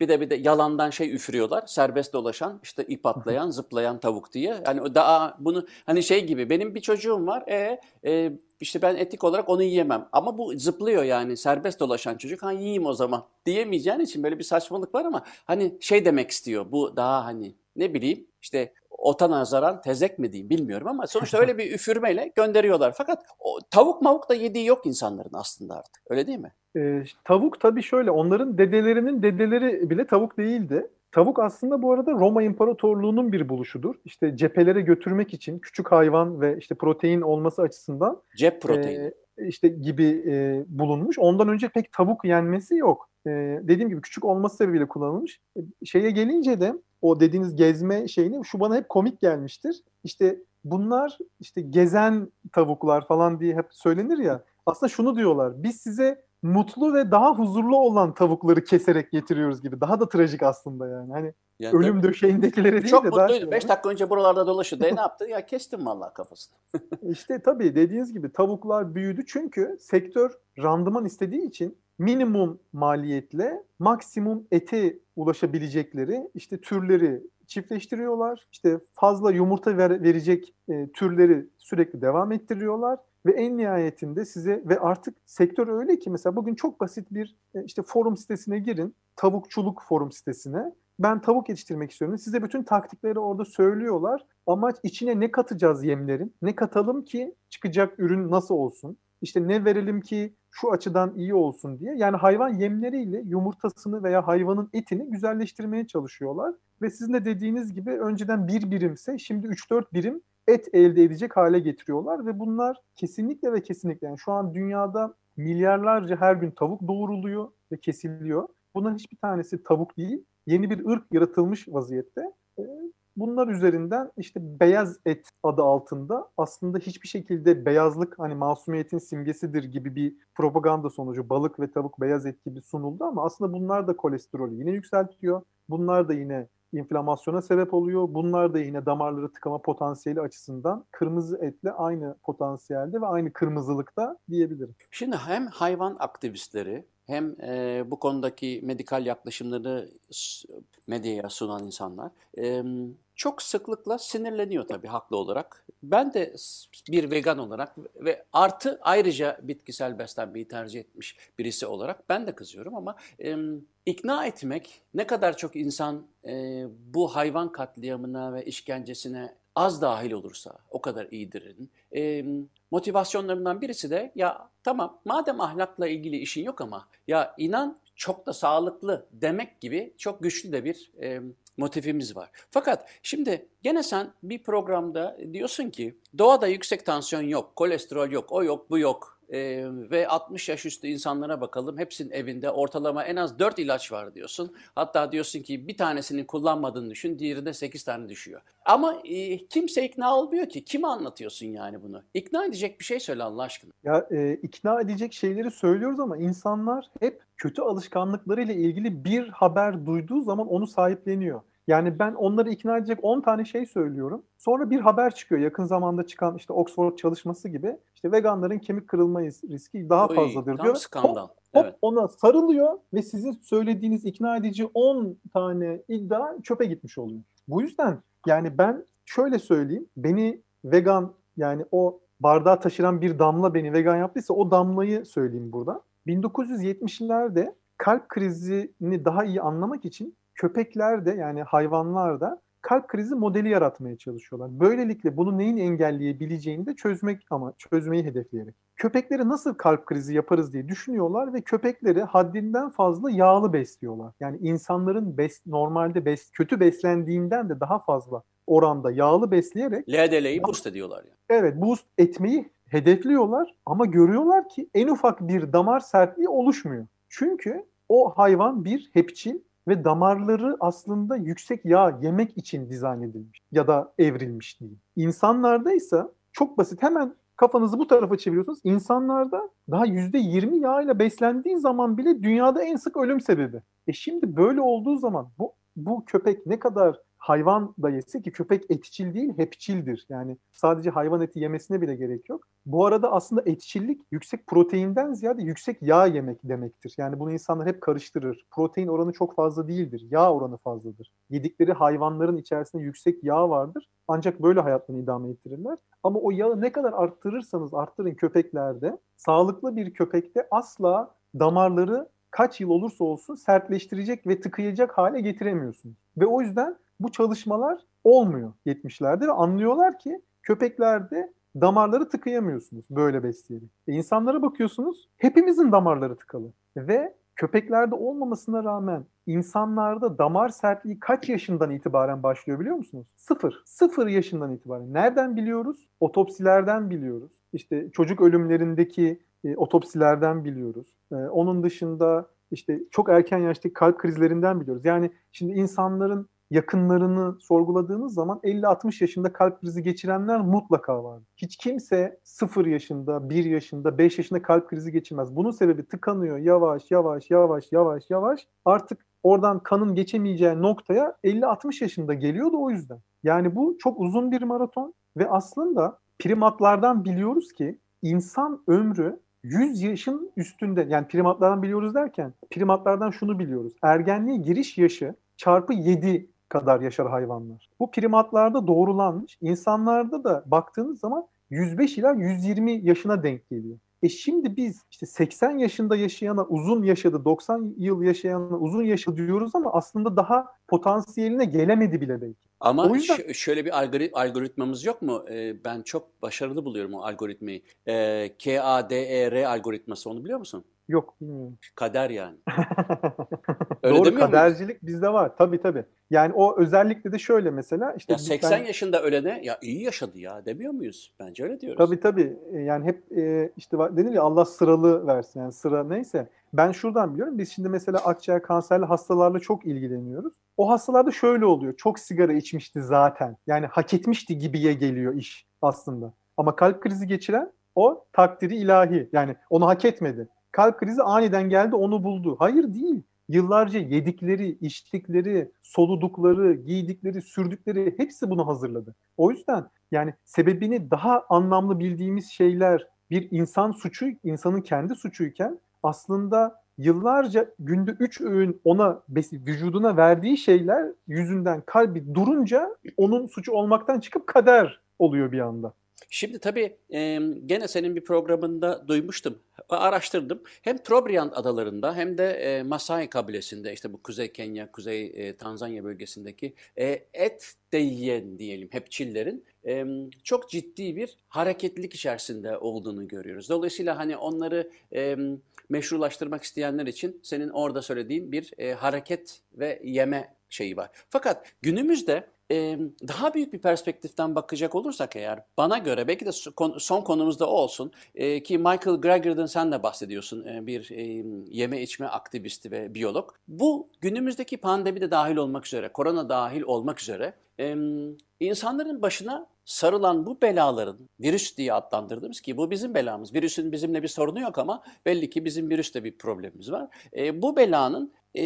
bir de bir de yalandan şey üfürüyorlar. Serbest dolaşan, işte ip atlayan, zıplayan tavuk diye. Yani daha bunu hani şey gibi benim bir çocuğum var. E, e işte ben etik olarak onu yiyemem. Ama bu zıplıyor yani serbest dolaşan çocuk. Ha yiyeyim o zaman diyemeyeceğin için böyle bir saçmalık var ama hani şey demek istiyor. Bu daha hani ne bileyim işte ota nazaran tezek mi diyeyim bilmiyorum ama sonuçta öyle bir (laughs) üfürmeyle gönderiyorlar. Fakat o, tavuk mavuk da yediği yok insanların aslında artık. Öyle değil mi? Ee, tavuk tabii şöyle onların dedelerinin dedeleri bile tavuk değildi. Tavuk aslında bu arada Roma İmparatorluğu'nun bir buluşudur. İşte cephelere götürmek için küçük hayvan ve işte protein olması açısından Cep proteini. e, işte gibi e, bulunmuş. Ondan önce pek tavuk yenmesi yok. E, dediğim gibi küçük olması sebebiyle kullanılmış. E, şeye gelince de o dediğiniz gezme şeyini şu bana hep komik gelmiştir. İşte bunlar işte gezen tavuklar falan diye hep söylenir ya. Aslında şunu diyorlar. Biz size mutlu ve daha huzurlu olan tavukları keserek getiriyoruz gibi. Daha da trajik aslında yani. Hani Yani ölüm tabii. döşeğindekileri değil Çok de daha mutluydu. şey 5 yani. dakika önce buralarda dolaşıyordu. E ne (laughs) yaptı? Ya kestim vallahi kafasını. (laughs) İşte tabii dediğiniz gibi tavuklar büyüdü çünkü sektör randıman istediği için minimum maliyetle maksimum ete ulaşabilecekleri işte türleri çiftleştiriyorlar. İşte fazla yumurta ver- verecek e, türleri sürekli devam ettiriyorlar ve en nihayetinde size ve artık sektör öyle ki mesela bugün çok basit bir e, işte forum sitesine girin. Tavukçuluk forum sitesine. Ben tavuk yetiştirmek istiyorum. Size bütün taktikleri orada söylüyorlar. Amaç içine ne katacağız yemlerin? Ne katalım ki çıkacak ürün nasıl olsun? İşte ne verelim ki şu açıdan iyi olsun diye. Yani hayvan yemleriyle yumurtasını veya hayvanın etini güzelleştirmeye çalışıyorlar. Ve sizin de dediğiniz gibi önceden bir birimse şimdi 3-4 birim et elde edecek hale getiriyorlar. Ve bunlar kesinlikle ve kesinlikle yani şu an dünyada milyarlarca her gün tavuk doğuruluyor ve kesiliyor. Bunların hiçbir tanesi tavuk değil. Yeni bir ırk yaratılmış vaziyette. E, bunlar üzerinden işte beyaz et adı altında aslında hiçbir şekilde beyazlık hani masumiyetin simgesidir gibi bir propaganda sonucu balık ve tavuk beyaz et gibi sunuldu ama aslında bunlar da kolesterolü yine yükseltiyor. Bunlar da yine inflamasyona sebep oluyor. Bunlar da yine damarları tıkama potansiyeli açısından kırmızı etle aynı potansiyelde ve aynı kırmızılıkta diyebilirim. Şimdi hem hayvan aktivistleri hem e, bu konudaki medikal yaklaşımları medyaya sunan insanlar e, çok sıklıkla sinirleniyor tabii haklı olarak. Ben de bir vegan olarak ve artı ayrıca bitkisel beslenmeyi tercih etmiş birisi olarak ben de kızıyorum ama e, ikna etmek ne kadar çok insan e, bu hayvan katliamına ve işkencesine az dahil olursa o kadar iyidir. E, motivasyonlarından birisi de ya tamam madem ahlakla ilgili işin yok ama ya inan çok da sağlıklı demek gibi çok güçlü de bir e, motifimiz var. Fakat şimdi gene sen bir programda diyorsun ki doğada yüksek tansiyon yok, kolesterol yok, o yok, bu yok e, ve 60 yaş üstü insanlara bakalım. Hepsinin evinde ortalama en az 4 ilaç var diyorsun. Hatta diyorsun ki bir tanesini kullanmadığını düşün, diğerinde 8 tane düşüyor. Ama e, kimse ikna olmuyor ki. Kime anlatıyorsun yani bunu? İkna edecek bir şey söyle Allah aşkına. Ya e, ikna edecek şeyleri söylüyoruz ama insanlar hep kötü alışkanlıklarıyla ilgili bir haber duyduğu zaman onu sahipleniyor. Yani ben onları ikna edecek 10 tane şey söylüyorum. Sonra bir haber çıkıyor yakın zamanda çıkan işte Oxford çalışması gibi. İşte veganların kemik kırılma riski daha Oy, fazladır diyor. skandal. Hop, hop evet. ona sarılıyor ve sizin söylediğiniz ikna edici 10 tane iddia çöpe gitmiş oluyor. Bu yüzden yani ben şöyle söyleyeyim. Beni vegan yani o bardağı taşıran bir damla beni vegan yaptıysa o damlayı söyleyeyim burada. 1970'lerde kalp krizini daha iyi anlamak için köpekler de yani hayvanlar da kalp krizi modeli yaratmaya çalışıyorlar. Böylelikle bunu neyin engelleyebileceğini de çözmek ama çözmeyi hedefleyerek. Köpekleri nasıl kalp krizi yaparız diye düşünüyorlar ve köpekleri haddinden fazla yağlı besliyorlar. Yani insanların bes, normalde bes, kötü beslendiğinden de daha fazla oranda yağlı besleyerek LDL'yi boost ediyorlar yani. Evet, boost etmeyi hedefliyorlar ama görüyorlar ki en ufak bir damar sertliği oluşmuyor. Çünkü o hayvan bir hepçil ve damarları aslında yüksek yağ yemek için dizayn edilmiş ya da evrilmiş değil. İnsanlarda ise çok basit hemen kafanızı bu tarafa çeviriyorsunuz. İnsanlarda daha %20 yağ ile beslendiği zaman bile dünyada en sık ölüm sebebi. E şimdi böyle olduğu zaman bu bu köpek ne kadar hayvan da yese ki köpek etçil değil hepçildir. Yani sadece hayvan eti yemesine bile gerek yok. Bu arada aslında etçillik yüksek proteinden ziyade yüksek yağ yemek demektir. Yani bunu insanlar hep karıştırır. Protein oranı çok fazla değildir. Yağ oranı fazladır. Yedikleri hayvanların içerisinde yüksek yağ vardır. Ancak böyle hayatlarını idame ettirirler. Ama o yağı ne kadar arttırırsanız arttırın köpeklerde, sağlıklı bir köpekte asla damarları kaç yıl olursa olsun sertleştirecek ve tıkayacak hale getiremiyorsunuz. Ve o yüzden bu çalışmalar olmuyor 70'lerde ve anlıyorlar ki köpeklerde damarları tıkayamıyorsunuz böyle besleyerek. E insanlara bakıyorsunuz hepimizin damarları tıkalı ve köpeklerde olmamasına rağmen insanlarda damar sertliği kaç yaşından itibaren başlıyor biliyor musunuz? Sıfır. Sıfır yaşından itibaren. Nereden biliyoruz? Otopsilerden biliyoruz. İşte çocuk ölümlerindeki e, otopsilerden biliyoruz. E, onun dışında işte çok erken yaştaki kalp krizlerinden biliyoruz. Yani şimdi insanların yakınlarını sorguladığınız zaman 50-60 yaşında kalp krizi geçirenler mutlaka var. Hiç kimse 0 yaşında, 1 yaşında, 5 yaşında kalp krizi geçirmez. Bunun sebebi tıkanıyor yavaş yavaş yavaş yavaş yavaş. Artık oradan kanın geçemeyeceği noktaya 50-60 yaşında geliyor da o yüzden. Yani bu çok uzun bir maraton ve aslında primatlardan biliyoruz ki insan ömrü 100 yaşın üstünde yani primatlardan biliyoruz derken primatlardan şunu biliyoruz. Ergenliğe giriş yaşı çarpı 7 kadar yaşar hayvanlar. Bu primatlarda doğrulanmış. İnsanlarda da baktığınız zaman 105 ila 120 yaşına denk geliyor. E şimdi biz işte 80 yaşında yaşayana uzun yaşadı, 90 yıl yaşayana uzun yaşadı diyoruz ama aslında daha potansiyeline gelemedi bile belki. Ama o yüzden... şöyle bir algoritmamız yok mu? Ee, ben çok başarılı buluyorum o algoritmayı. Ee, KADER algoritması onu biliyor musun? Yok bilmiyorum. Kader yani. (laughs) Öyle Doğru kadercilik bizde var. Tabii tabii. Yani o özellikle de şöyle mesela işte Ya biz- 80 ben- yaşında ölene ya iyi yaşadı ya demiyor muyuz? Bence öyle diyoruz. Tabii tabii. E, Yani hep e, işte denir ya Allah sıralı versin yani sıra neyse. Ben şuradan biliyorum. Biz şimdi mesela akciğer kanserli hastalarla çok ilgileniyoruz. O hastalarda şöyle oluyor. Çok sigara içmişti zaten. Yani hak etmişti gibiye geliyor iş aslında. Ama kalp krizi geçiren o takdiri ilahi. Yani onu hak etmedi. Kalp krizi aniden geldi onu buldu. Hayır değil. Yıllarca yedikleri, içtikleri, soludukları, giydikleri, sürdükleri hepsi bunu hazırladı. O yüzden yani sebebini daha anlamlı bildiğimiz şeyler bir insan suçu, insanın kendi suçuyken aslında yıllarca günde üç öğün ona vücuduna verdiği şeyler yüzünden kalbi durunca onun suçu olmaktan çıkıp kader oluyor bir anda. Şimdi tabii e, gene senin bir programında duymuştum, araştırdım. Hem Trobriand adalarında hem de e, Masai kabilesinde işte bu Kuzey Kenya, Kuzey e, Tanzanya bölgesindeki e, et de yiyen diyelim hep Çillerin e, çok ciddi bir hareketlilik içerisinde olduğunu görüyoruz. Dolayısıyla hani onları e, meşrulaştırmak isteyenler için senin orada söylediğin bir e, hareket ve yeme şeyi var. Fakat günümüzde daha büyük bir perspektiften bakacak olursak eğer bana göre belki de son- konumuzda o olsun ki Michael Greger'dan sen de bahsediyorsun bir yeme içme aktivisti ve biyolog. Bu günümüzdeki pandemi de dahil olmak üzere, korona dahil olmak üzere insanların başına sarılan bu belaların virüs diye adlandırdığımız ki bu bizim belamız. Virüsün bizimle bir sorunu yok ama belli ki bizim virüste bir problemimiz var. E, bu belanın e,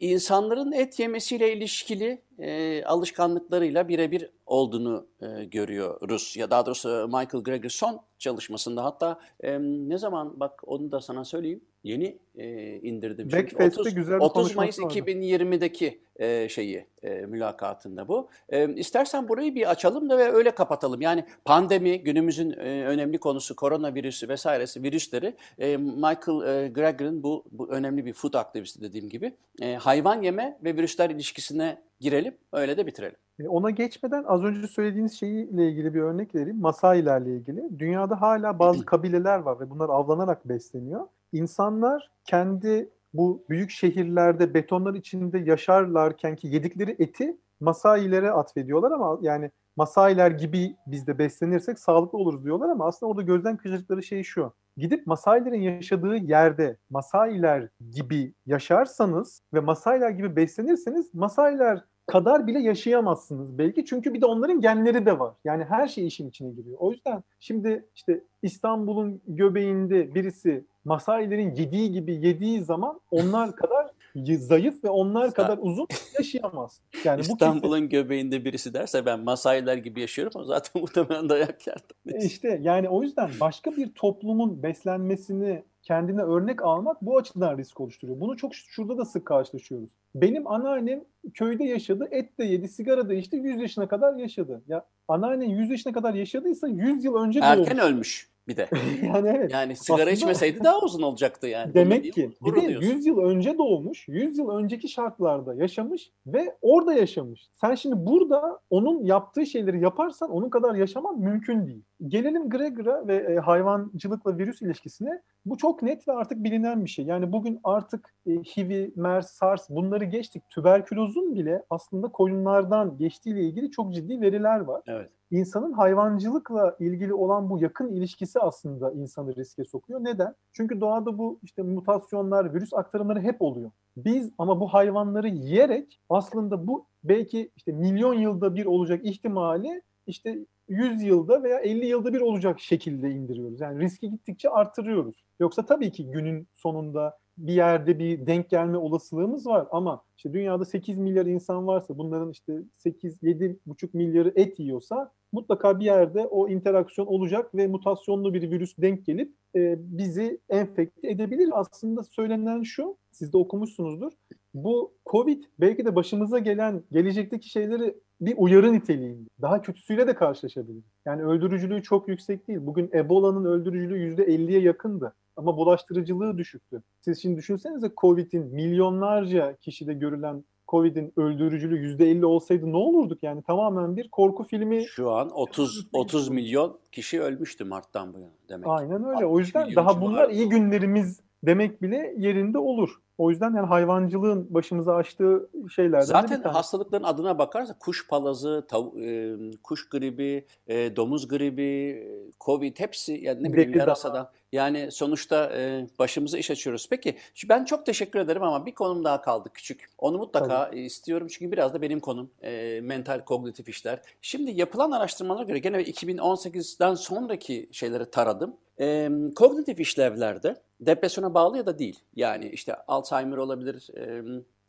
insanların et yemesiyle ilişkili e, alışkanlıklarıyla birebir olduğunu e, görüyoruz. Ya daha doğrusu Michael Greger son çalışmasında hatta e, ne zaman bak onu da sana söyleyeyim yeni e, indirdim. Çünkü Backfest'te 30, güzel bir 30 Mayıs konuşması vardı. 2020'deki e, şeyi e, mülakatında bu. E, istersen burayı bir açalım da ve öyle kapatalım. Yani pandemi günümüzün e, önemli konusu koronavirüsü vesairesi virüsleri e, Michael e, Greger'ın bu, bu önemli bir food aktivisti dediğim gibi e, hayvan yeme ve virüsler ilişkisine girelim öyle de bitirelim. E, Ona geçmeden az önce söylediğiniz şeyle ilgili bir örnek vereyim. Masailerle ilgili. Dünyada hala bazı (clears throat) kabileler var ve bunlar avlanarak besleniyor. İnsanlar kendi bu büyük şehirlerde betonlar içinde yaşarlarken ki yedikleri eti Masailere atfediyorlar ama yani Masailer gibi biz de beslenirsek sağlıklı oluruz diyorlar ama aslında orada gözden kaçırdıkları şey şu. Gidip Masailerin yaşadığı yerde Masailer gibi yaşarsanız ve Masailer gibi beslenirseniz Masailer kadar bile yaşayamazsınız belki. Çünkü bir de onların genleri de var. Yani her şey işin içine giriyor. O yüzden şimdi işte İstanbul'un göbeğinde birisi Masailerin yediği gibi yediği zaman onlar (laughs) kadar zayıf ve onlar kadar uzun yaşayamaz. Yani. İstanbul'un göbeğinde birisi derse ben Masailer gibi yaşıyorum o zaten (laughs) muhtemelen dayak yer. E İşte yani o yüzden başka bir toplumun beslenmesini kendine örnek almak bu açıdan risk oluşturuyor. Bunu çok şurada da sık karşılaşıyoruz. Benim anneannem köyde yaşadı, et de yedi, sigara da içti, 100 yaşına kadar yaşadı. Ya anneannen 100 yaşına kadar yaşadıysa 100 yıl önce doğmuş. Erken ölmüş bir de. (laughs) yani evet. Yani sigara Aslında- içmeseydi daha uzun olacaktı yani. (laughs) Demek Bunu ki bir de duyuyorsun. 100 yıl önce doğmuş, 100 yıl önceki şartlarda yaşamış ve orada yaşamış. Sen şimdi burada onun yaptığı şeyleri yaparsan onun kadar yaşaman mümkün değil. Gelelim Gregor'a ve e, hayvancılıkla virüs ilişkisine. Bu çok net ve artık bilinen bir şey. Yani bugün artık e, HIV, MERS, SARS bunları geçtik. Tüberkülozun bile aslında koyunlardan geçtiğiyle ilgili çok ciddi veriler var Evet. İnsanın hayvancılıkla ilgili olan bu yakın ilişkisi aslında insanı riske sokuyor. Neden? Çünkü doğada bu işte mutasyonlar, virüs aktarımları hep oluyor. Biz ama bu hayvanları yiyerek aslında bu belki işte milyon yılda bir olacak ihtimali işte 100 yılda veya 50 yılda bir olacak şekilde indiriyoruz. Yani riski gittikçe artırıyoruz. Yoksa tabii ki günün sonunda bir yerde bir denk gelme olasılığımız var ama işte dünyada 8 milyar insan varsa bunların işte 8 7,5 milyarı et yiyorsa mutlaka bir yerde o interaksiyon olacak ve mutasyonlu bir virüs denk gelip e, bizi enfekte edebilir. Aslında söylenen şu, siz de okumuşsunuzdur. Bu Covid belki de başımıza gelen gelecekteki şeyleri bir uyarı niteliğinde. Daha kötüsüyle de karşılaşabilir. Yani öldürücülüğü çok yüksek değil. Bugün Ebola'nın öldürücülüğü %50'ye yakındı. Ama bulaştırıcılığı düşüktü. Siz şimdi düşünsenize Covid'in milyonlarca kişide görülen Covid'in öldürücülüğü %50 olsaydı ne olurduk yani? Tamamen bir korku filmi. Şu an 30 30 milyon kişi ölmüştü Mart'tan bu yana demek. Aynen öyle. 60 O yüzden daha bunlar iyi günlerimiz demek bile yerinde olur. O yüzden yani hayvancılığın başımıza açtığı şeylerden Zaten hastalıkların adına bakarsa kuş palazı, tav- e, kuş gribi, e, domuz gribi, covid hepsi yani ne bileyim yarasadan. Yani sonuçta e, başımıza iş açıyoruz. Peki ben çok teşekkür ederim ama bir konum daha kaldı küçük. Onu mutlaka Tabii. istiyorum çünkü biraz da benim konum e, mental kognitif işler. Şimdi yapılan araştırmalara göre gene 2018'den sonraki şeyleri taradım. E, kognitif işlevlerde depresyona bağlı ya da değil. Yani işte Alzheimer olabilir, e,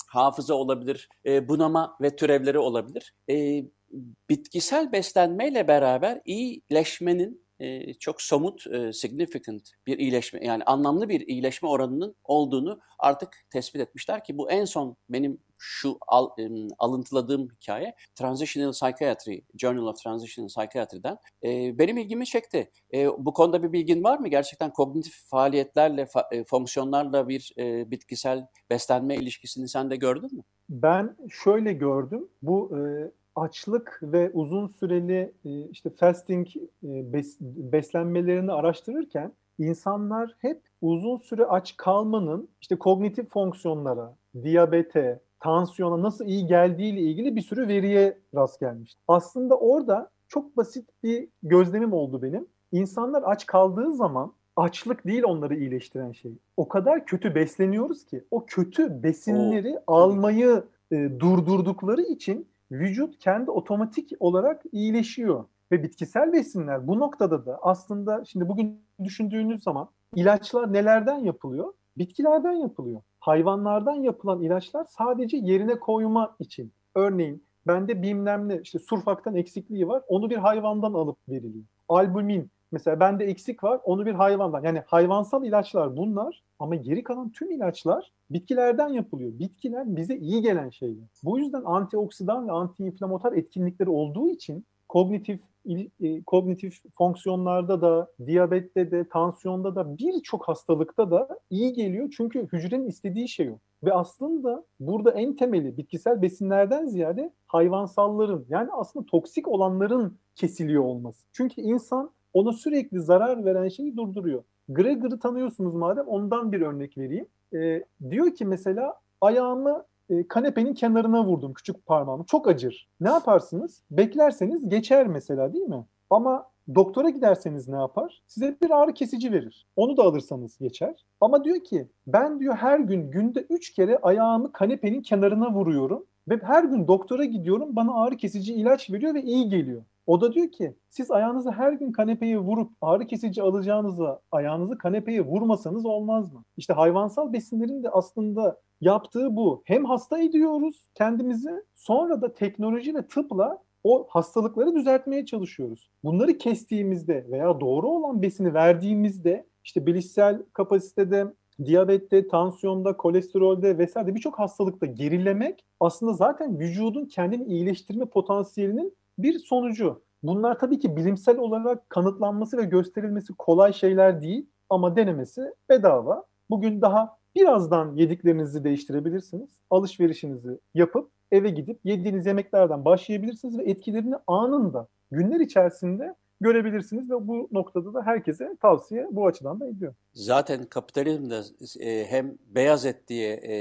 hafıza olabilir, e, bunama ve türevleri olabilir. E, bitkisel beslenmeyle beraber iyileşmenin e, çok somut, e, significant bir iyileşme yani anlamlı bir iyileşme oranının olduğunu artık tespit etmişler ki bu en son benim şu al, alıntıladığım hikaye Transitional Psychiatry, Journal of Transitional Psychiatry'den e, benim ilgimi çekti. E, bu konuda bir bilgin var mı? Gerçekten kognitif faaliyetlerle, fa, e, fonksiyonlarla bir e, bitkisel beslenme ilişkisini sen de gördün mü? Ben şöyle gördüm. Bu e, açlık ve uzun süreli e, işte fasting e, beslenmelerini araştırırken insanlar hep uzun süre aç kalmanın işte kognitif fonksiyonlara, diyabete, tansiyona nasıl iyi geldiği ile ilgili bir sürü veriye rast gelmiş. Aslında orada çok basit bir gözlemim oldu benim. İnsanlar aç kaldığı zaman açlık değil onları iyileştiren şey. O kadar kötü besleniyoruz ki o kötü besinleri o. almayı e, durdurdukları için vücut kendi otomatik olarak iyileşiyor. Ve bitkisel besinler bu noktada da aslında şimdi bugün düşündüğünüz zaman ilaçlar nelerden yapılıyor? Bitkilerden yapılıyor. Hayvanlardan yapılan ilaçlar sadece yerine koyma için. Örneğin bende bilmem işte surfaktan eksikliği var onu bir hayvandan alıp veriliyor. Albumin mesela bende eksik var onu bir hayvandan. Yani hayvansal ilaçlar bunlar ama geri kalan tüm ilaçlar bitkilerden yapılıyor. Bitkiler bize iyi gelen şeyler. Bu yüzden antioksidan ve antiinflamatuar etkinlikleri olduğu için kognitif e, kognitif fonksiyonlarda da, diyabette de, tansiyonda da birçok hastalıkta da iyi geliyor. Çünkü hücrenin istediği şey o. Ve aslında burada en temeli bitkisel besinlerden ziyade hayvansalların yani aslında toksik olanların kesiliyor olması. Çünkü insan ona sürekli zarar veren şeyi durduruyor. Gregor'ı tanıyorsunuz madem ondan bir örnek vereyim. E, diyor ki mesela ayağımı e, kanepenin kenarına vurdum küçük parmağımı. Çok acır. Ne yaparsınız? Beklerseniz geçer mesela değil mi? Ama doktora giderseniz ne yapar? Size bir ağrı kesici verir. Onu da alırsanız geçer. Ama diyor ki ben diyor her gün günde üç kere ayağımı kanepenin kenarına vuruyorum. Ve her gün doktora gidiyorum bana ağrı kesici ilaç veriyor ve iyi geliyor. O da diyor ki siz ayağınızı her gün kanepeye vurup ağrı kesici alacağınıza ayağınızı kanepeye vurmasanız olmaz mı? İşte hayvansal besinlerin de aslında yaptığı bu. Hem hasta ediyoruz kendimizi sonra da teknoloji ve tıpla o hastalıkları düzeltmeye çalışıyoruz. Bunları kestiğimizde veya doğru olan besini verdiğimizde işte bilişsel kapasitede diyabette, tansiyonda, kolesterolde vesaire birçok hastalıkta gerilemek aslında zaten vücudun kendini iyileştirme potansiyelinin bir sonucu. Bunlar tabii ki bilimsel olarak kanıtlanması ve gösterilmesi kolay şeyler değil ama denemesi bedava. Bugün daha birazdan yediklerinizi değiştirebilirsiniz. Alışverişinizi yapıp eve gidip yediğiniz yemeklerden başlayabilirsiniz ve etkilerini anında günler içerisinde görebilirsiniz ve bu noktada da herkese tavsiye bu açıdan da ediyor. Zaten kapitalizmde e, hem beyaz et diye e,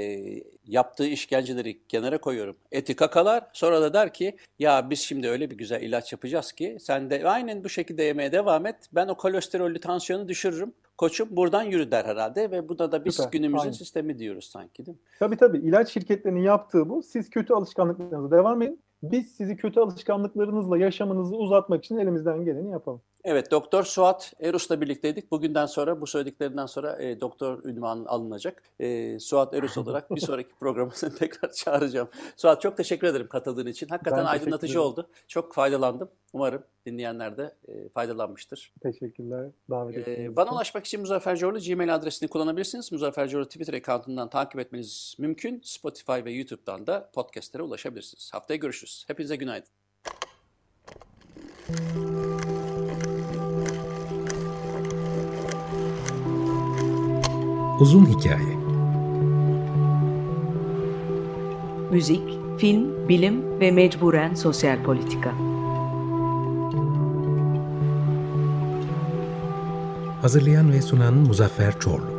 yaptığı işkenceleri kenara koyuyorum. Eti kakalar sonra da der ki ya biz şimdi öyle bir güzel ilaç yapacağız ki sen de aynen bu şekilde yemeye devam et. Ben o kolesterollü tansiyonu düşürürüm. Koçum buradan yürü der herhalde ve buna da biz Süper, günümüzün aynen. sistemi diyoruz sanki değil mi? Tabii tabii ilaç şirketlerinin yaptığı bu. Siz kötü alışkanlıklarınıza devam edin. Biz sizi kötü alışkanlıklarınızla yaşamınızı uzatmak için elimizden geleni yapalım. Evet, Doktor Suat Erus'la birlikteydik. Bugünden sonra, bu söylediklerinden sonra e, doktor ünvanı alınacak. E, Suat Erus (laughs) olarak bir sonraki programı seni (laughs) tekrar çağıracağım. Suat çok teşekkür ederim katıldığın için. Hakikaten ben aydınlatıcı oldu. Çok faydalandım. Umarım dinleyenler de e, faydalanmıştır. Teşekkürler. Davet e, Bana ulaşmak için Muzaffer Coğlu Gmail adresini kullanabilirsiniz. Muzaffer Coğlu Twitter account'undan takip etmeniz mümkün. Spotify ve YouTube'dan da podcastlere ulaşabilirsiniz. Haftaya görüşürüz. Hepinize günaydın. Uzun Hikaye Müzik, film, bilim ve mecburen sosyal politika. Hazırlayan ve sunan Muzaffer Çorlu